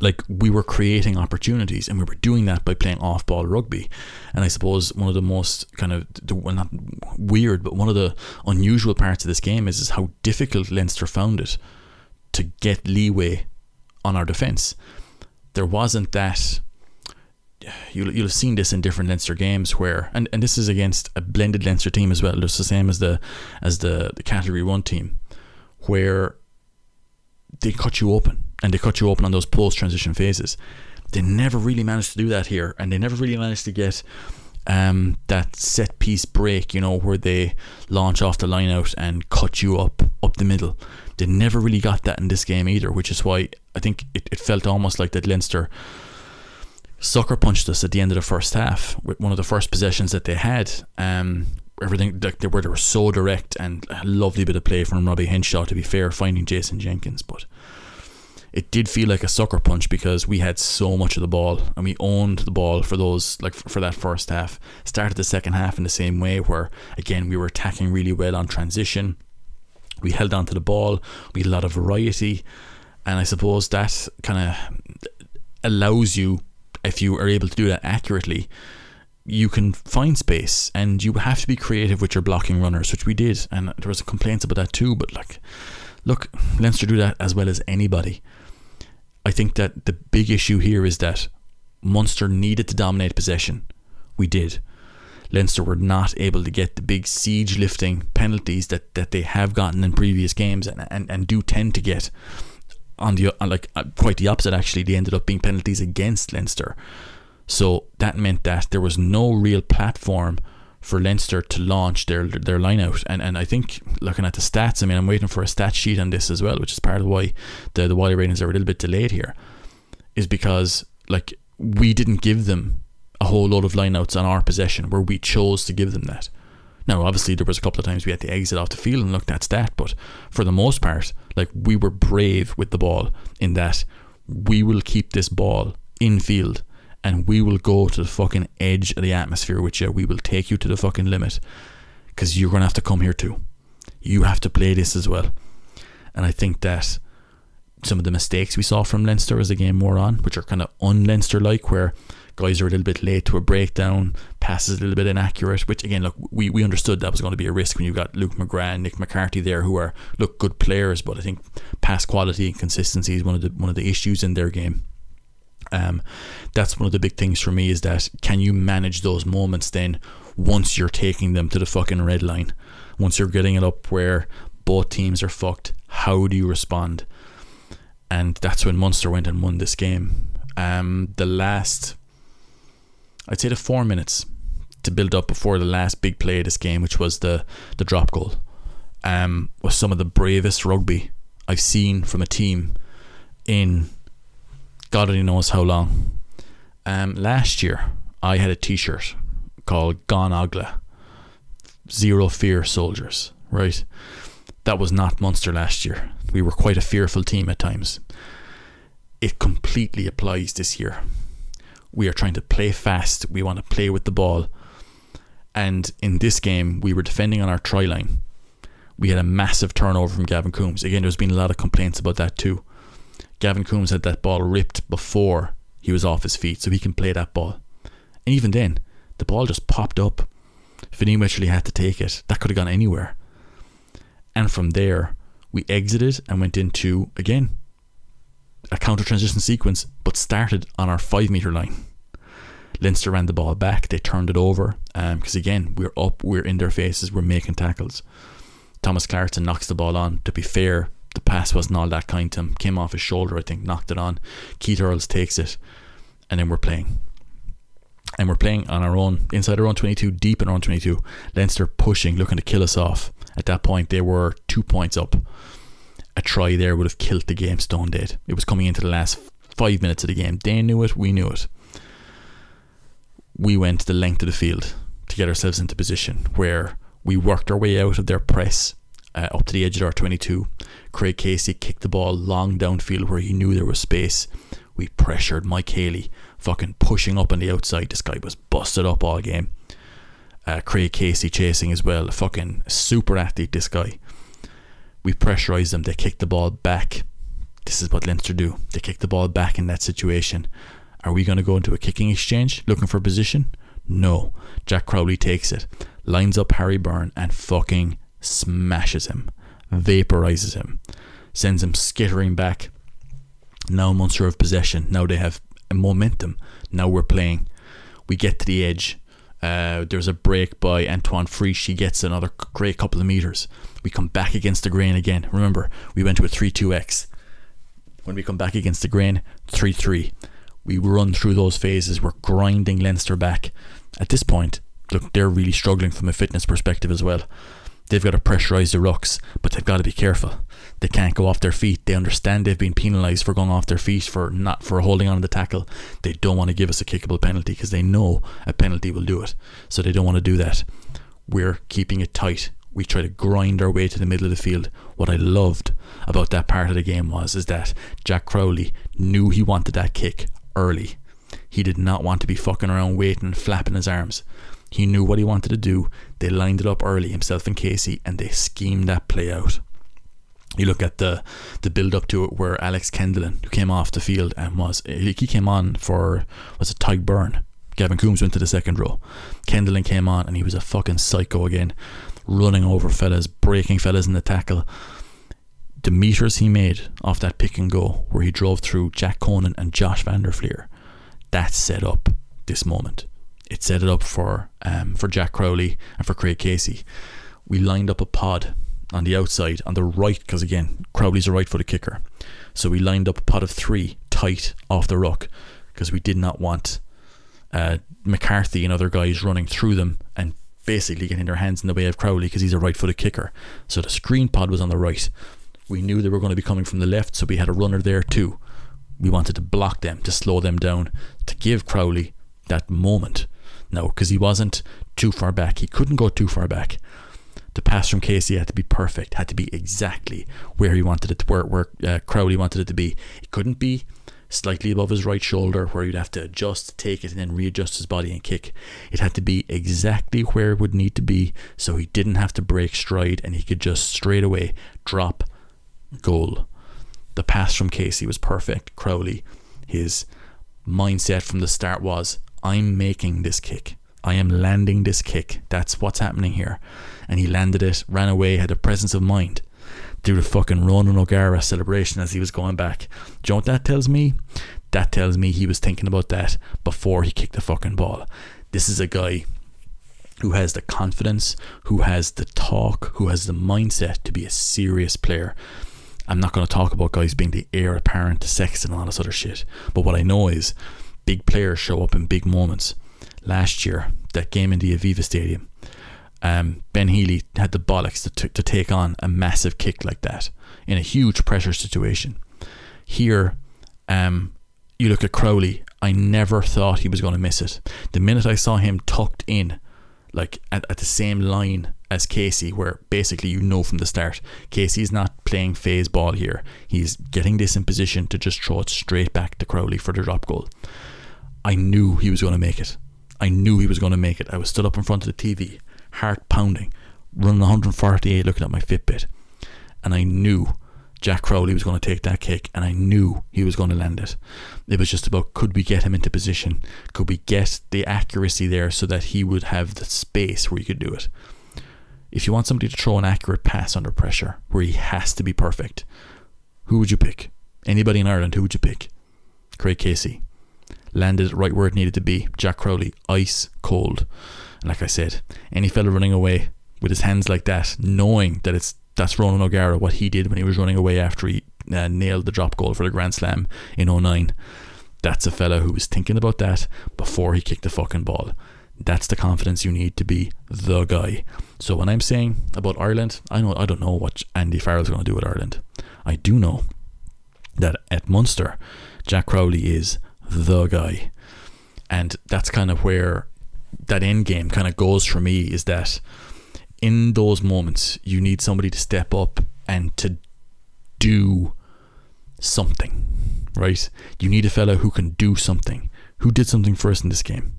like we were creating opportunities and we were doing that by playing off-ball rugby and i suppose one of the most kind of well not weird but one of the unusual parts of this game is, is how difficult leinster found it to get leeway on our defence there wasn't that you'll, you'll have seen this in different Leinster games where and, and this is against a blended Leinster team as well it's the same as the as the, the category 1 team where they cut you open and they cut you open on those post transition phases. They never really managed to do that here, and they never really managed to get um, that set piece break, you know, where they launch off the line out and cut you up up the middle. They never really got that in this game either, which is why I think it, it felt almost like that Leinster sucker punched us at the end of the first half with one of the first possessions that they had. Um, everything like they were they were so direct and a lovely bit of play from Robbie Henshaw to be fair, finding Jason Jenkins, but it did feel like a sucker punch because we had so much of the ball and we owned the ball for those like for that first half. Started the second half in the same way where again we were attacking really well on transition. We held on to the ball. We had a lot of variety, and I suppose that kind of allows you if you are able to do that accurately. You can find space, and you have to be creative with your blocking runners, which we did. And there was complaints about that too. But like, look, Leinster do that as well as anybody. I think that the big issue here is that Munster needed to dominate possession. We did. Leinster were not able to get the big siege lifting penalties that, that they have gotten in previous games and, and, and do tend to get. On the like uh, quite the opposite actually, they ended up being penalties against Leinster. So that meant that there was no real platform for Leinster to launch their their line out. And and I think looking at the stats, I mean I'm waiting for a stat sheet on this as well, which is part of why the the Wally ratings are a little bit delayed here. Is because like we didn't give them a whole load of lineouts on our possession where we chose to give them that. Now, obviously, there was a couple of times we had to exit off the field and looked at that. but for the most part, like we were brave with the ball in that we will keep this ball in field and we will go to the fucking edge of the atmosphere with you. We will take you to the fucking limit because you're going to have to come here too. You have to play this as well. And I think that some of the mistakes we saw from Leinster as the game wore on, which are kind of un Leinster like, where guys are a little bit late to a breakdown, passes a little bit inaccurate, which again, look, we, we understood that was going to be a risk when you've got Luke McGrath and Nick McCarthy there, who are look good players, but I think pass quality and consistency is one of the one of the issues in their game. Um, that's one of the big things for me is that can you manage those moments then once you're taking them to the fucking red line, once you're getting it up where both teams are fucked, how do you respond? And that's when Munster went and won this game. Um, the last, I'd say the four minutes to build up before the last big play of this game, which was the the drop goal, um, was some of the bravest rugby I've seen from a team in God only knows how long. Um, last year, I had a T-shirt called "Gan Eagla," Zero Fear Soldiers. Right, that was not Munster last year. We were quite a fearful team at times. It completely applies this year. We are trying to play fast. We want to play with the ball. And in this game, we were defending on our try line. We had a massive turnover from Gavin Coombs. Again, there's been a lot of complaints about that too. Gavin Coombs had that ball ripped before he was off his feet, so he can play that ball. And even then, the ball just popped up. Fineen Wycherley had to take it. That could have gone anywhere. And from there, we exited and went into, again, a counter transition sequence, but started on our five metre line. Leinster ran the ball back, they turned it over, because um, again, we're up, we're in their faces, we're making tackles. Thomas Clarkson knocks the ball on. To be fair, the pass wasn't all that kind to him. Came off his shoulder, I think, knocked it on. Keith Earls takes it, and then we're playing. And we're playing on our own, inside our own 22, deep in our own 22. Leinster pushing, looking to kill us off. At that point, they were two points up. A try there would have killed the game stone dead. It was coming into the last five minutes of the game. They knew it, we knew it. We went the length of the field to get ourselves into position where we worked our way out of their press uh, up to the edge of our 22. Craig Casey kicked the ball long downfield where he knew there was space. We pressured Mike Haley, fucking pushing up on the outside. This guy was busted up all game. Uh, Craig Casey chasing as well. Fucking super athlete, this guy. We pressurise them. They kick the ball back. This is what Leinster do. They kick the ball back in that situation. Are we going to go into a kicking exchange looking for position? No. Jack Crowley takes it, lines up Harry Byrne, and fucking smashes him, vaporizes him, sends him skittering back. Now Munster have possession. Now they have momentum. Now we're playing. We get to the edge. Uh, there's a break by Antoine Frisch. She gets another great couple of meters. We come back against the grain again. Remember, we went to a 3 2x. When we come back against the grain, 3 3. We run through those phases. We're grinding Leinster back. At this point, look, they're really struggling from a fitness perspective as well. They've got to pressurise the rucks, but they've got to be careful. They can't go off their feet. They understand they've been penalised for going off their feet for not for holding on to the tackle. They don't want to give us a kickable penalty because they know a penalty will do it. So they don't want to do that. We're keeping it tight. We try to grind our way to the middle of the field. What I loved about that part of the game was is that Jack Crowley knew he wanted that kick early. He did not want to be fucking around waiting and flapping his arms. He knew what he wanted to do. They lined it up early, himself and Casey, and they schemed that play out. You look at the the build up to it where Alex Kendellen, who came off the field and was he came on for was it Tadhg Beirne? Gavin Coombs went to the second row. Kendellen came on and he was a fucking psycho again, running over fellas, breaking fellas in the tackle. The meters he made off that pick and go, where he drove through Jack Conan and Josh van der Flier, that set up this moment. It set it up for um, for Jack Crowley and for Craig Casey. We lined up a pod on the outside on the right because again Crowley's a right footed kicker, so we lined up a pod of three tight off the ruck because we did not want uh, McCarthy and other guys running through them and basically getting their hands in the way of Crowley because he's a right footed kicker. So the screen pod was on the right. We knew they were going to be coming from the left, so we had a runner there too. We wanted to block them, to slow them down, to give Crowley that moment. No, because he wasn't too far back. He couldn't go too far back. The pass from Casey had to be perfect, had to be exactly where he wanted it to, where, where uh, Crowley wanted it to be. It couldn't be slightly above his right shoulder where he'd have to adjust, take it, and then readjust his body and kick. It had to be exactly where it would need to be so he didn't have to break stride and he could just straight away drop goal. The pass from Casey was perfect. Crowley, his mindset from the start was I'm making this kick. I am landing this kick. That's what's happening here. And he landed it, ran away, had a presence of mind. Do the fucking Ronan O'Gara celebration as he was going back. Do you know what that tells me? That tells me he was thinking about that before he kicked the fucking ball. This is a guy who has the confidence, who has the talk, who has the mindset to be a serious player. I'm not going to talk about guys being the heir apparent to sex and all this other shit. But what I know is big players show up in big moments. Last year, that game in the Aviva Stadium, um, Ben Healy had the bollocks to, t- to take on a massive kick like that in a huge pressure situation. Here, um, you look at Crowley. I never thought he was going to miss it. The minute I saw him tucked in, like at, at the same line as Casey, where basically you know from the start, Casey's not playing phase ball here. He's getting this in position to just throw it straight back to Crowley for the drop goal. I knew he was going to make it. I knew he was going to make it. I was stood up in front of the TV, heart pounding, running 148, looking at my Fitbit, and I knew Jack Crowley was going to take that kick, and I knew he was going to land it. It was just about could we get him into position? Could we get the accuracy there so that he would have the space where he could do it? If you want somebody to throw an accurate pass under pressure, where he has to be perfect, who would you pick? Anybody in Ireland, who would you pick? Craig Casey landed right where it needed to be. Jack Crowley, ice cold. And like I said, any fella running away with his hands like that, knowing that it's that's Ronan O'Gara, what he did when he was running away after he uh, nailed the drop goal for the Grand Slam in 09. That's a fella who was thinking about that before he kicked the fucking ball. That's the confidence you need to be the guy. So when I'm saying about Ireland, I know I don't know what Andy Farrell's going to do with Ireland. I do know that at Munster, Jack Crowley is the guy. And that's kind of where that end game kind of goes for me is that in those moments you need somebody to step up and to do something, right? You need a fella who can do something. Who did something for us in this game?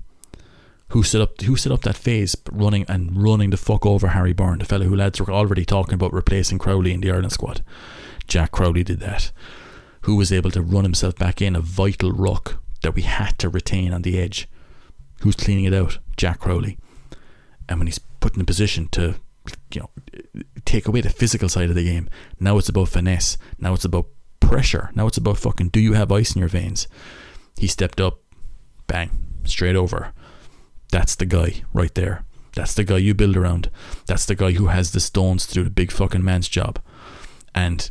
Who set up who set up that phase running and running the fuck over Harry Byrne, the fella who lads were already talking about replacing Crowley in the Ireland squad. Jack Crowley did that who was able to run himself back in a vital ruck that we had to retain on the edge. Who's cleaning it out? Jack Crowley. And when he's put in a position to, you know, take away the physical side of the game, now it's about finesse. Now it's about pressure. Now it's about fucking do you have ice in your veins? He stepped up, bang, straight over. That's the guy right there. That's the guy you build around. That's the guy who has the stones to do the big fucking man's job. And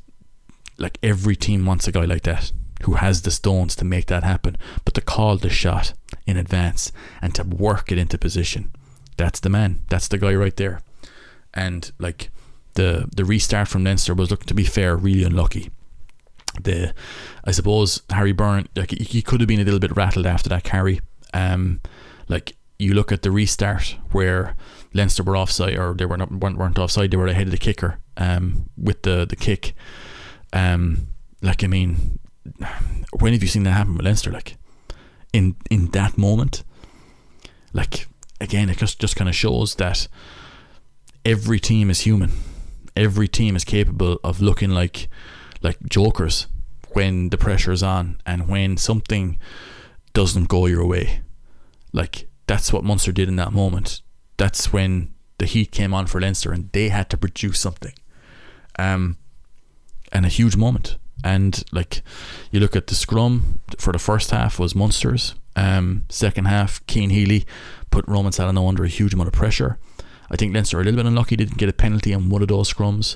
like every team wants a guy like that who has the stones to make that happen. But to call the shot in advance and to work it into position, that's the man. That's the guy right there. And like the the restart from Leinster was, look to be fair, really unlucky. The I suppose Harry Byrne, like he, he could have been a little bit rattled after that carry. Um, like you look at the restart where Leinster were offside or they were not weren't, weren't offside, they were ahead of the kicker um, with the the kick. Um, like I mean, when have you seen that happen with Leinster? Like in in that moment, like again, it just just kind of shows that every team is human. Every team is capable of looking like like jokers when the pressure is on and when something doesn't go your way. Like that's what Munster did in that moment. That's when the heat came on for Leinster and they had to produce something. Um, and a huge moment. And like you look at the scrum for the first half was Munster's. Um, second half, Cian Healy put Roman Salanoa under a huge amount of pressure. I think Leinster were a little bit unlucky, didn't get a penalty on one of those scrums.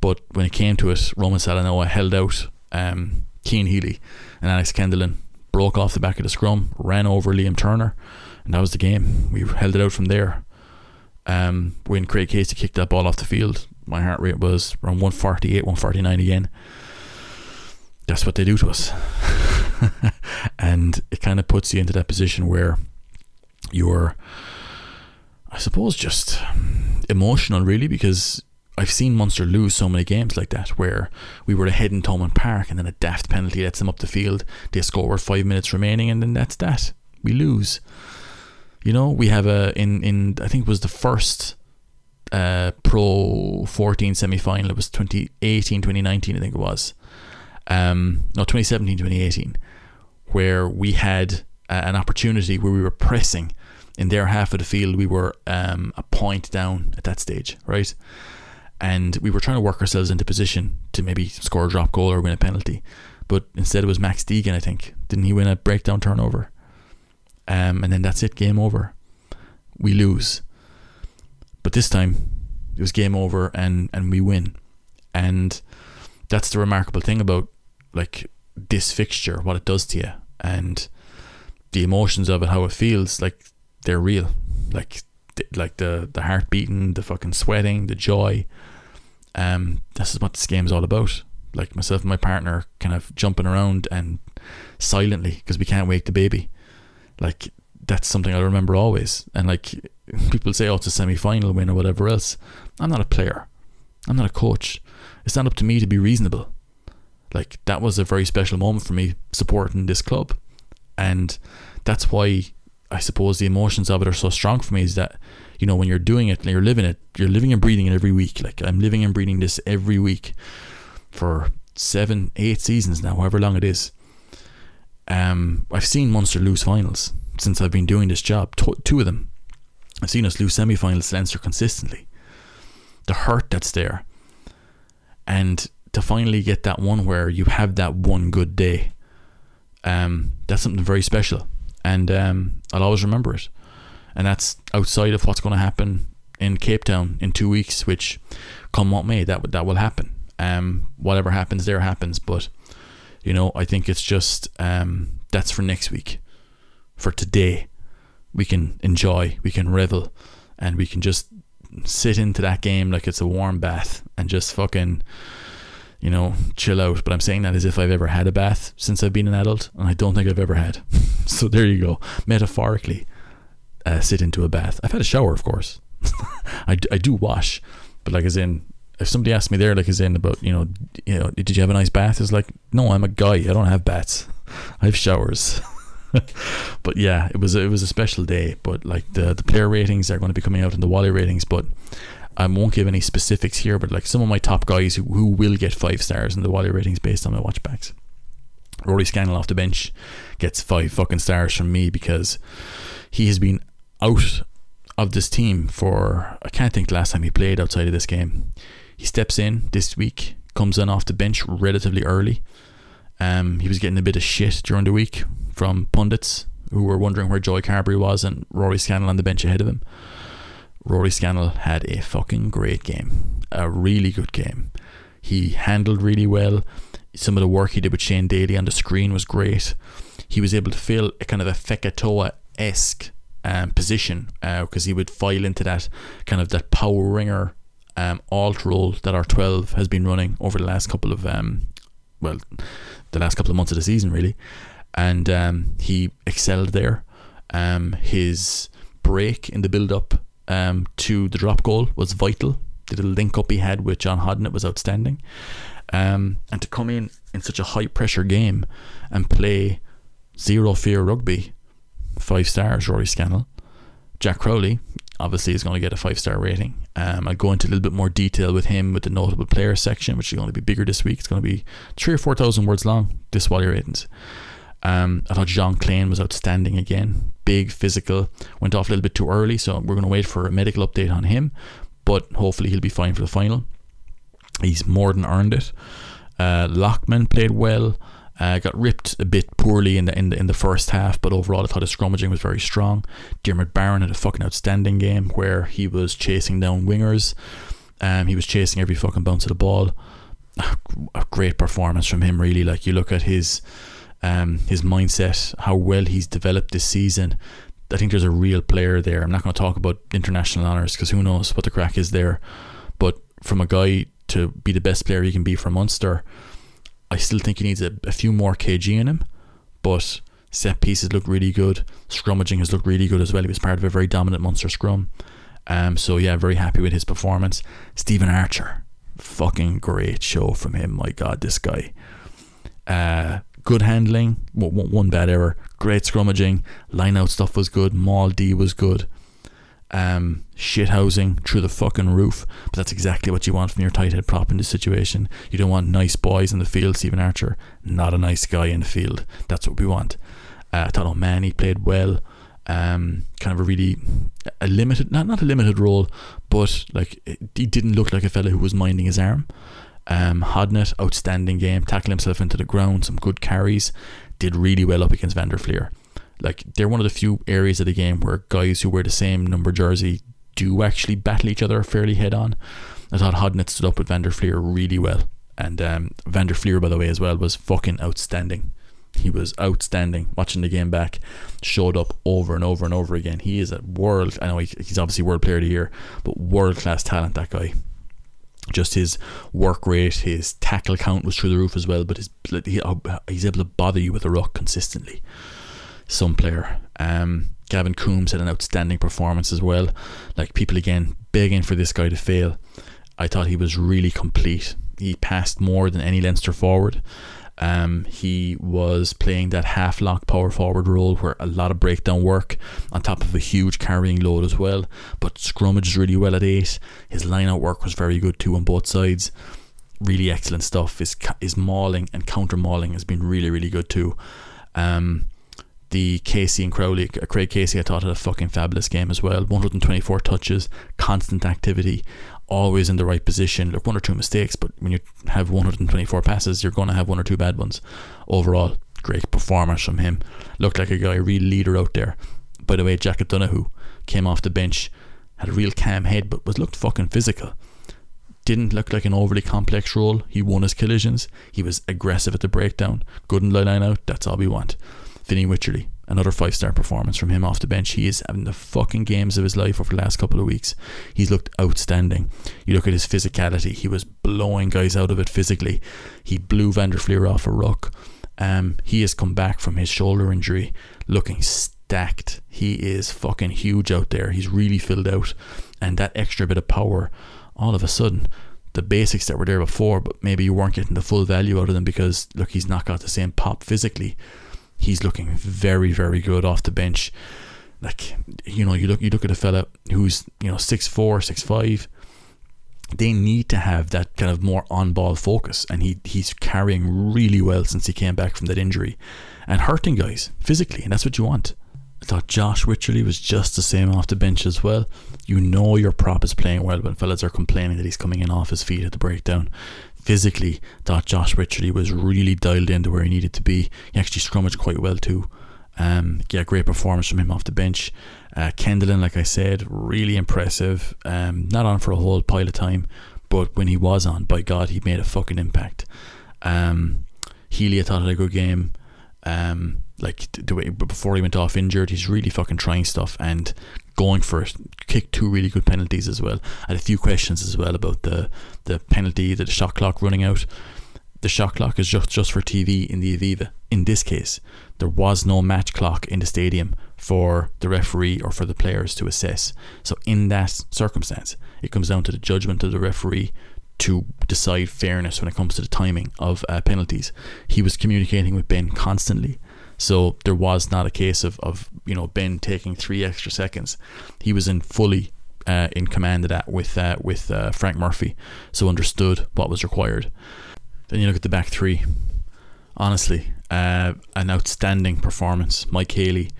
But when it came to it, Roman Salanoa held out um, Cian Healy and Alex Kendellen broke off the back of the scrum, ran over Liam Turner, and that was the game. We held it out from there. Um, when Craig Casey kicked that ball off the field, my heart rate was around 148, 149 again. That's what they do to us. [LAUGHS] and it kind of puts you into that position where you're, I suppose, just emotional, really, because I've seen Munster lose so many games like that where we were ahead in Thomond Park and then a daft penalty lets them up the field. They score with five minutes remaining and then that's that. We lose. You know, we have a in in I think it was the first uh, Pro 14 semi final. It was 2018, 2019, I think it was. Um, no, 2017, 2018, where we had uh, an opportunity where we were pressing in their half of the field. We were um, a point down at that stage, right? And we were trying to work ourselves into position to maybe score a drop goal or win a penalty. But instead, it was Max Deegan, I think. Didn't he win a breakdown turnover? Um, and then that's it, game over. We lose. But this time, it was game over and, and we win. And that's the remarkable thing about like this fixture, what it does to you, and the emotions of it, how it feels. Like they're real. Like like the the heart beating, the fucking sweating, the joy. Um, this is what this game's all about. Like myself and my partner, kind of jumping around and silently because we can't wake the baby. Like that's something I remember always. And like people say, oh, it's a semi final win or whatever else. I'm not a player. I'm not a coach. It's not up to me to be reasonable. Like that was a very special moment for me supporting this club. And that's why I suppose the emotions of it are so strong for me is that, you know, when you're doing it and you're living it, you're living and breathing it every week. Like I'm living and breathing this every week for seven, eight seasons now, however long it is. Um, I've seen Munster lose finals since I've been doing this job. two of them. I've seen us lose semi-finals to Leinster consistently. The hurt that's there, and to finally get that one where you have that one good day, um, that's something very special, and um, I'll always remember it. And that's outside of what's going to happen in Cape Town in two weeks, which, come what may, that that will happen. Um, whatever happens there happens, but you know, I think it's just um, that's for next week. For today, we can enjoy, we can revel, and we can just sit into that game like it's a warm bath and just fucking, you know, chill out. But I'm saying that as if I've ever had a bath since I've been an adult, and I don't think I've ever had. [LAUGHS] so there you go. Metaphorically, uh, sit into a bath. I've had a shower, of course. [LAUGHS] I, I do wash, but like as in, if somebody asked me there, like as in about, you know, you know, did you have a nice bath? It's like, no, I'm a guy. I don't have baths. [LAUGHS] I have showers. [LAUGHS] but yeah, it was it was a special day. But like the the player ratings are going to be coming out in the Wally ratings, but I won't give any specifics here. But like some of my top guys who, who will get five stars in the Wally ratings based on my watchbacks. Rory Scannell off the bench gets five fucking stars from me because he has been out of this team for I can't think the last time he played outside of this game. He steps in this week, comes in off the bench relatively early. Um, he was getting a bit of shit during the week from pundits who were wondering where Joey Carberry was and Rory Scannell on the bench ahead of him. Rory Scannell had a fucking great game, a really good game. He handled really well. Some of the work he did with Shane Daly on the screen was great. He was able to fill a kind of a Fekitoa esque um, position because uh, he would file into that kind of that power ringer um, alt role that R12 has been running over the last couple of um, well, the last couple of months of the season really, and um, he excelled there. Um, his break in the build up um, to the drop goal was vital. The little link up he had with John Hodnett was outstanding. Um, and to come in in such a high pressure game and play zero fear rugby, five stars, Rory Scannell. Jack Crowley obviously is going to get a five star rating. Um, I'll go into a little bit more detail with him with the notable player section, which is going to be bigger this week. It's going to be three or four thousand words long. This Wally ratings. Um, I thought Jean Kleyn was outstanding again. Big, physical. Went off a little bit too early, so we're going to wait for a medical update on him. But hopefully he'll be fine for the final. He's more than earned it. Uh, Loughman played well. Uh, got ripped a bit poorly in the, in the in the first half, but overall I thought his scrummaging was very strong. Diarmuid Barron had a fucking outstanding game where he was chasing down wingers. Um, he was chasing every fucking bounce of the ball. [SIGHS] A great performance from him, really. Like you look at his um, his mindset, how well he's developed this season. I think there's a real player there. I'm not going to talk about international honours because who knows what the crack is there. But from a guy to be the best player he can be for Munster, I still think he needs a, a few more kg in him. But set pieces look really good. Scrummaging has looked really good as well. He was part of a very dominant Munster scrum. Um, so yeah, very happy with his performance. Stephen Archer, fucking great show from him. My God, this guy. Uh, good handling, one bad error. Great scrummaging, line out stuff was good. Maul D was good. Um, shit housing through the fucking roof. But that's exactly what you want from your tight head prop in this situation. You don't want nice boys in the field. Stephen Archer, not a nice guy in the field. That's what we want. Uh, I thought O'Mahony played well. Um, kind of a really a limited, not not a limited role, but like he didn't look like a fella who was minding his arm. Um, Hodnett, outstanding game, tackling himself into the ground, some good carries, did really well up against Van der Like they're one of the few areas of the game where guys who wear the same number jersey do actually battle each other fairly head on. I thought Hodnett stood up with Van der really well, and um, Van der by the way, as well, was fucking outstanding. He was outstanding. Watching the game back, showed up over and over and over again. He is a world. I know he, he's obviously world player of the year, but world class talent. That guy just his work rate, his tackle count was through the roof as well. But his he, he's able to bother you with a ruck consistently. Some player. Um, Gavin Coombs had an outstanding performance as well. Like people again begging for this guy to fail. I thought he was really complete. He passed more than any Leinster forward. Um, he was playing that half lock power forward role where a lot of breakdown work on top of a huge carrying load as well. But scrummaged really well at eight. His line out work was very good too on both sides. Really excellent stuff. His his mauling and counter mauling has been really really good too. Um, the Casey and Crowley, Craig Casey, I thought had a fucking fabulous game as well. 124 touches, constant activity always in the right position. Look, one or two mistakes, but when you have 124 passes, you're going to have one or two bad ones. Overall, great performance from him. Looked like a guy, a real leader out there. By the way, Jack O'Donoghue came off the bench, had a real calm head, but was looked fucking physical. Didn't look like an overly complex role. He won his collisions. He was aggressive at the breakdown. Good in line out. That's all we want. Fineen Wycherley, another five star performance from him off the bench. He is having the fucking games of his life over the last couple of weeks. He's looked outstanding. You look at his physicality, he was blowing guys out of it physically. He blew Van der Flier off a ruck. Um, he has come back from his shoulder injury looking stacked. He is fucking huge out there. He's really filled out. And that extra bit of power, all of a sudden, the basics that were there before, but maybe you weren't getting the full value out of them because, look, he's not got the same pop physically he's looking very, very good off the bench. Like you know, you look you look at a fella who's you know six four, six five. they need to have that kind of more on ball focus. And he he's carrying really well since he came back from that injury and hurting guys physically. And that's what you want. I thought Josh Wycherley was just the same off the bench as well. You know your prop is playing well when fellas are complaining that he's coming in off his feet at the breakdown. Physically, thought Josh Wycherley was really dialed into where he needed to be. He actually scrummaged quite well too. Um, yeah, great performance from him off the bench. Uh, Kendellen, like I said, really impressive. Um, not on for a whole pile of time, but when he was on, by God, he made a fucking impact. Um, Healy, I thought had a good game. Um, like the way before he went off injured, he's really fucking trying stuff and going for it. Kicked two really good penalties as well. I had a few questions as well about the the penalty, the shot clock running out. The shot clock is just just for TV in the Aviva. In this case, there was no match clock in the stadium for the referee or for the players to assess. So in that circumstance, it comes down to the judgment of the referee to decide fairness when it comes to the timing of uh, penalties. He was communicating with Ben constantly. So there was not a case of, of you know Ben taking three extra seconds. He was in fully uh, in command of that with uh, with uh, Frank Murphy, so understood what was required. Then you look at the back three. Honestly, uh, an outstanding performance. Mike Haley,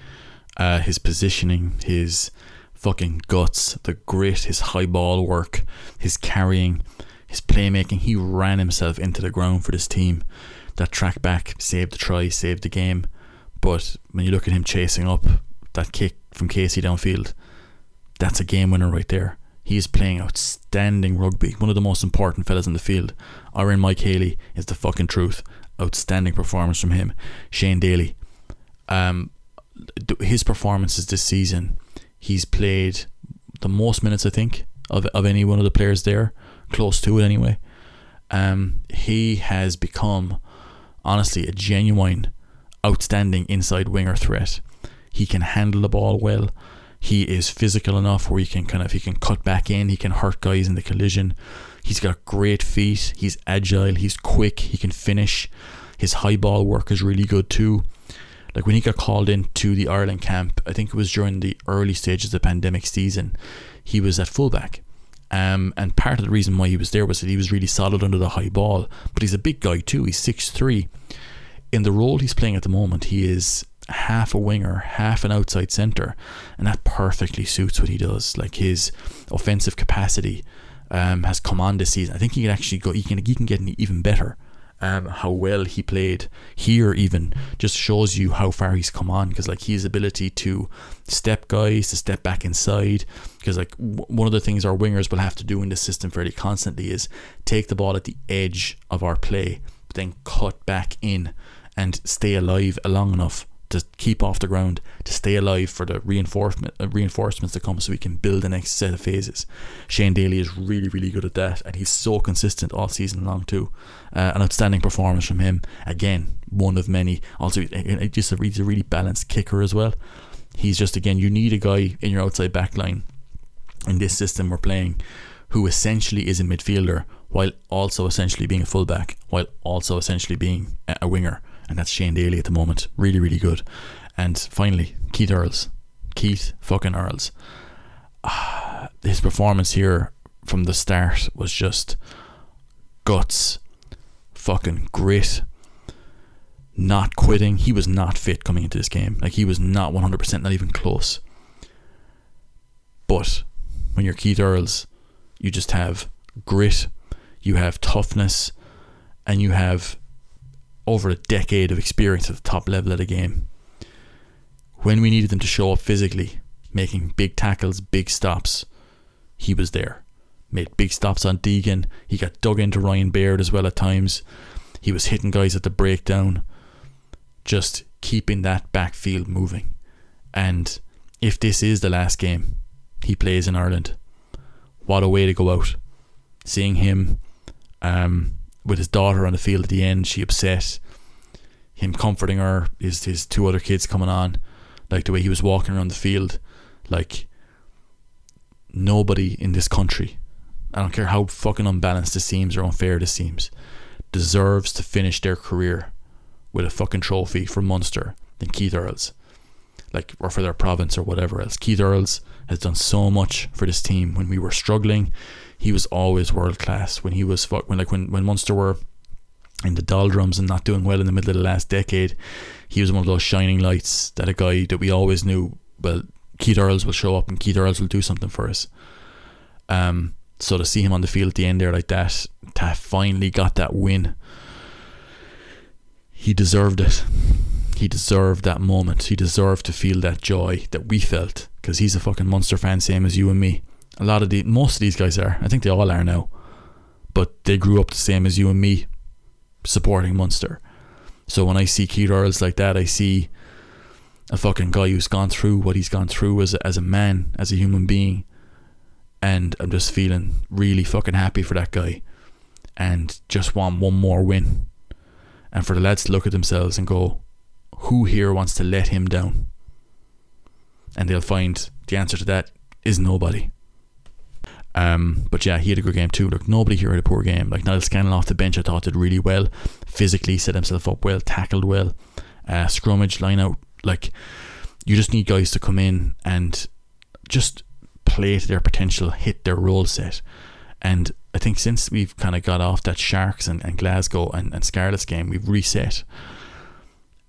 uh, his positioning, his fucking guts, the grit, his high ball work, his carrying, his playmaking. He ran himself into the ground for this team. That track back saved the try, saved the game. But when you look at him chasing up that kick from Casey downfield, that's a game winner right there. He is playing outstanding rugby. One of the most important fellas in the field. Iron Mike Haley is the fucking truth. Outstanding performance from him. Shane Daly. Um, his performances this season, he's played the most minutes I think of of any one of the players there, close to it anyway. Um, he has become honestly a genuine, outstanding inside winger threat. He can handle the ball well. He is physical enough where he can kind of he can cut back in. He can hurt guys in the collision. He's got great feet. He's agile. He's quick. He can finish. His high ball work is really good too. Like when he got called into the Ireland camp, I think it was during the early stages of the pandemic season, he was at fullback. Um, and part of the reason why he was there was that he was really solid under the high ball. But he's a big guy too. He's six three. In the role he's playing at the moment, he is half a winger, half an outside centre, and that perfectly suits what he does. Like his offensive capacity um, has come on this season. I think he can actually go. He can he can get even better. Um, how well he played here even just shows you how far he's come on because like his ability to step guys to step back inside because like w- one of the things our wingers will have to do in this system fairly constantly is take the ball at the edge of our play but then cut back in and stay alive long enough to keep off the ground, to stay alive for the reinforcement uh, reinforcements to come, so we can build the next set of phases. Shane Daly is really, really good at that, and he's so consistent all season long too. Uh, an outstanding performance from him. Again, one of many. Also, just a, he's a really balanced kicker as well. He's just again, you need a guy in your outside back line in this system we're playing who essentially is a midfielder while also essentially being a fullback, while also essentially being a winger and that's Shane Daly at the moment. Really, really good. And finally, Keith Earls. Keith fucking Earls. Uh, [SIGHS] his performance here from the start was just guts, fucking grit, not quitting. He was not fit coming into this game. Like, he was not 100%, not even close. But when you're Keith Earls, you just have grit, you have toughness, and you have over a decade of experience at the top level of the game. When we needed them to show up physically, making big tackles, big stops, he was there. Made big stops on Deegan. He got dug into Ryan Baird as well at times. He was hitting guys at the breakdown. Just keeping that backfield moving. And if this is the last game he plays in Ireland, what a way to go out. Seeing him um, with his daughter on the field at the end, she upset. Him comforting her, his his two other kids coming on, like the way he was walking around the field, like nobody in this country, I don't care how fucking unbalanced this seems or unfair this seems, deserves to finish their career with a fucking trophy for Munster than Keith Earls. Like or for their province or whatever else. Keith Earls has done so much for this team when we were struggling he was always world class when he was fuck when like when when Munster were in the doldrums and not doing well in the middle of the last decade. He was one of those shining lights that a guy that we always knew. Well, Keith Earls will show up and Keith Earls will do something for us. Um, so to see him on the field at the end there like that, to finally got that win, he deserved it. He deserved that moment. He deserved to feel that joy that we felt because he's a fucking Munster fan, same as you and me. A lot of the most of these guys are. I think they all are now, but they grew up the same as you and me, supporting Munster. So when I see Keith Earls like that, I see a fucking guy who's gone through what he's gone through as a, as a man, as a human being, and I'm just feeling really fucking happy for that guy, and just want one more win, and for the lads to look at themselves and go, who here wants to let him down? And they'll find the answer to that is nobody. Um, but yeah, he had a good game too. Look, nobody here had a poor game. Like Niall Scannell off the bench, I thought did really well. Physically set himself up well, tackled well, uh, scrummage, line out. Like you just need guys to come in and just play to their potential, hit their role set. And I think since we've kind of got off that Sharks and, and Glasgow and, and Scarlets game, we've reset.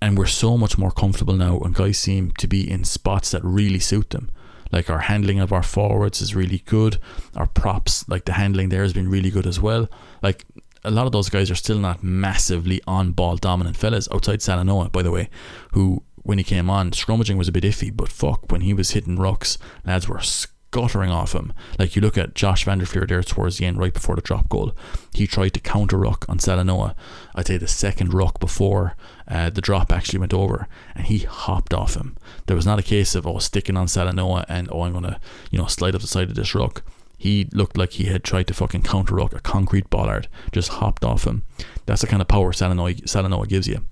And we're so much more comfortable now, and guys seem to be in spots that really suit them. Like our handling of our forwards is really good. Our props, like the handling there, has been really good as well. Like a lot of those guys are still not massively on ball dominant fellas outside Salanoa, by the way, who when he came on, scrummaging was a bit iffy, but fuck, when he was hitting rucks, lads were scuttering off him. Like you look at Josh van der Flier there towards the end, right before the drop goal. He tried to counter ruck on Salanoa. I'd say the second ruck before uh, the drop actually went over, and he hopped off him. There was not a case of oh sticking on Salanoa and oh I'm gonna you know slide up the side of this ruck. He looked like he had tried to fucking counter ruck a concrete bollard, just hopped off him. That's the kind of power Salanoa, Salanoa gives you.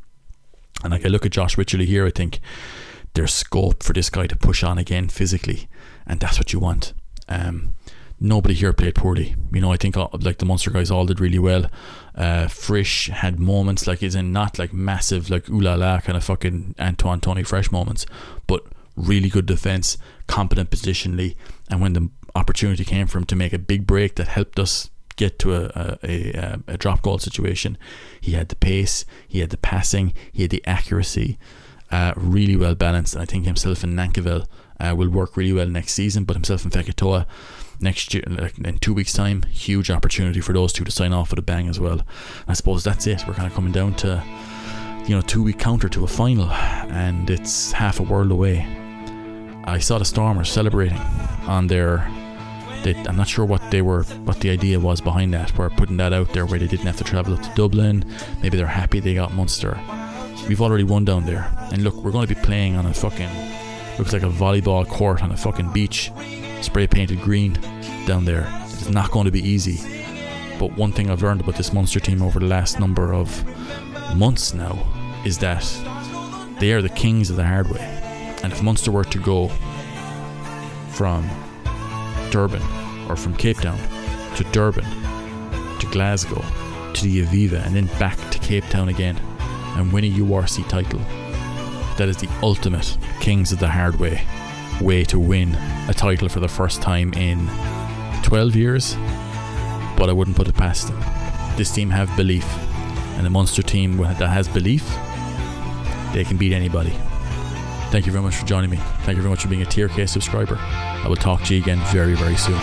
And like I look at Josh Wycherley here, I think there's scope for this guy to push on again physically, and that's what you want. Um, nobody here played poorly. You know, I think all, like the Munster guys all did really well. Uh, Frisch had moments like is in not like massive like ooh la la kind of fucking Antoine Tony Fresh moments, but really good defense, competent positionally, and when the opportunity came for him to make a big break that helped us get to a, a, a, a drop goal situation, he had the pace, he had the passing, he had the accuracy. Uh, really well balanced, and I think himself and Nankivell uh, will work really well next season. But himself and Fekitoa next year, in two weeks' time, huge opportunity for those two to sign off with a bang as well. I suppose that's it. We're kind of coming down to you know two week counter to a final, and it's half a world away. I saw the Stormers celebrating on their. They, I'm not sure what they were, what the idea was behind that. We're putting that out there where they didn't have to travel up to Dublin. Maybe they're happy they got Munster. We've already won down there, and look, we're going to be playing on a fucking looks like a volleyball court on a fucking beach, spray painted green down there. It's not going to be easy. But one thing I've learned about this Munster team over the last number of months now is that they are the kings of the hard way. And if Munster were to go from Durban or from Cape Town to Durban to Glasgow to the Aviva and then back to Cape Town again and win a URC title, that is the ultimate Kings of the Hard Way way to win a title for the first time in 12 years. But I wouldn't put it past them. This team have belief, and a Munster team that has belief, they can beat anybody. Thank you very much for joining me. Thank you very much for being a Tier K subscriber. I will talk to you again very, very soon.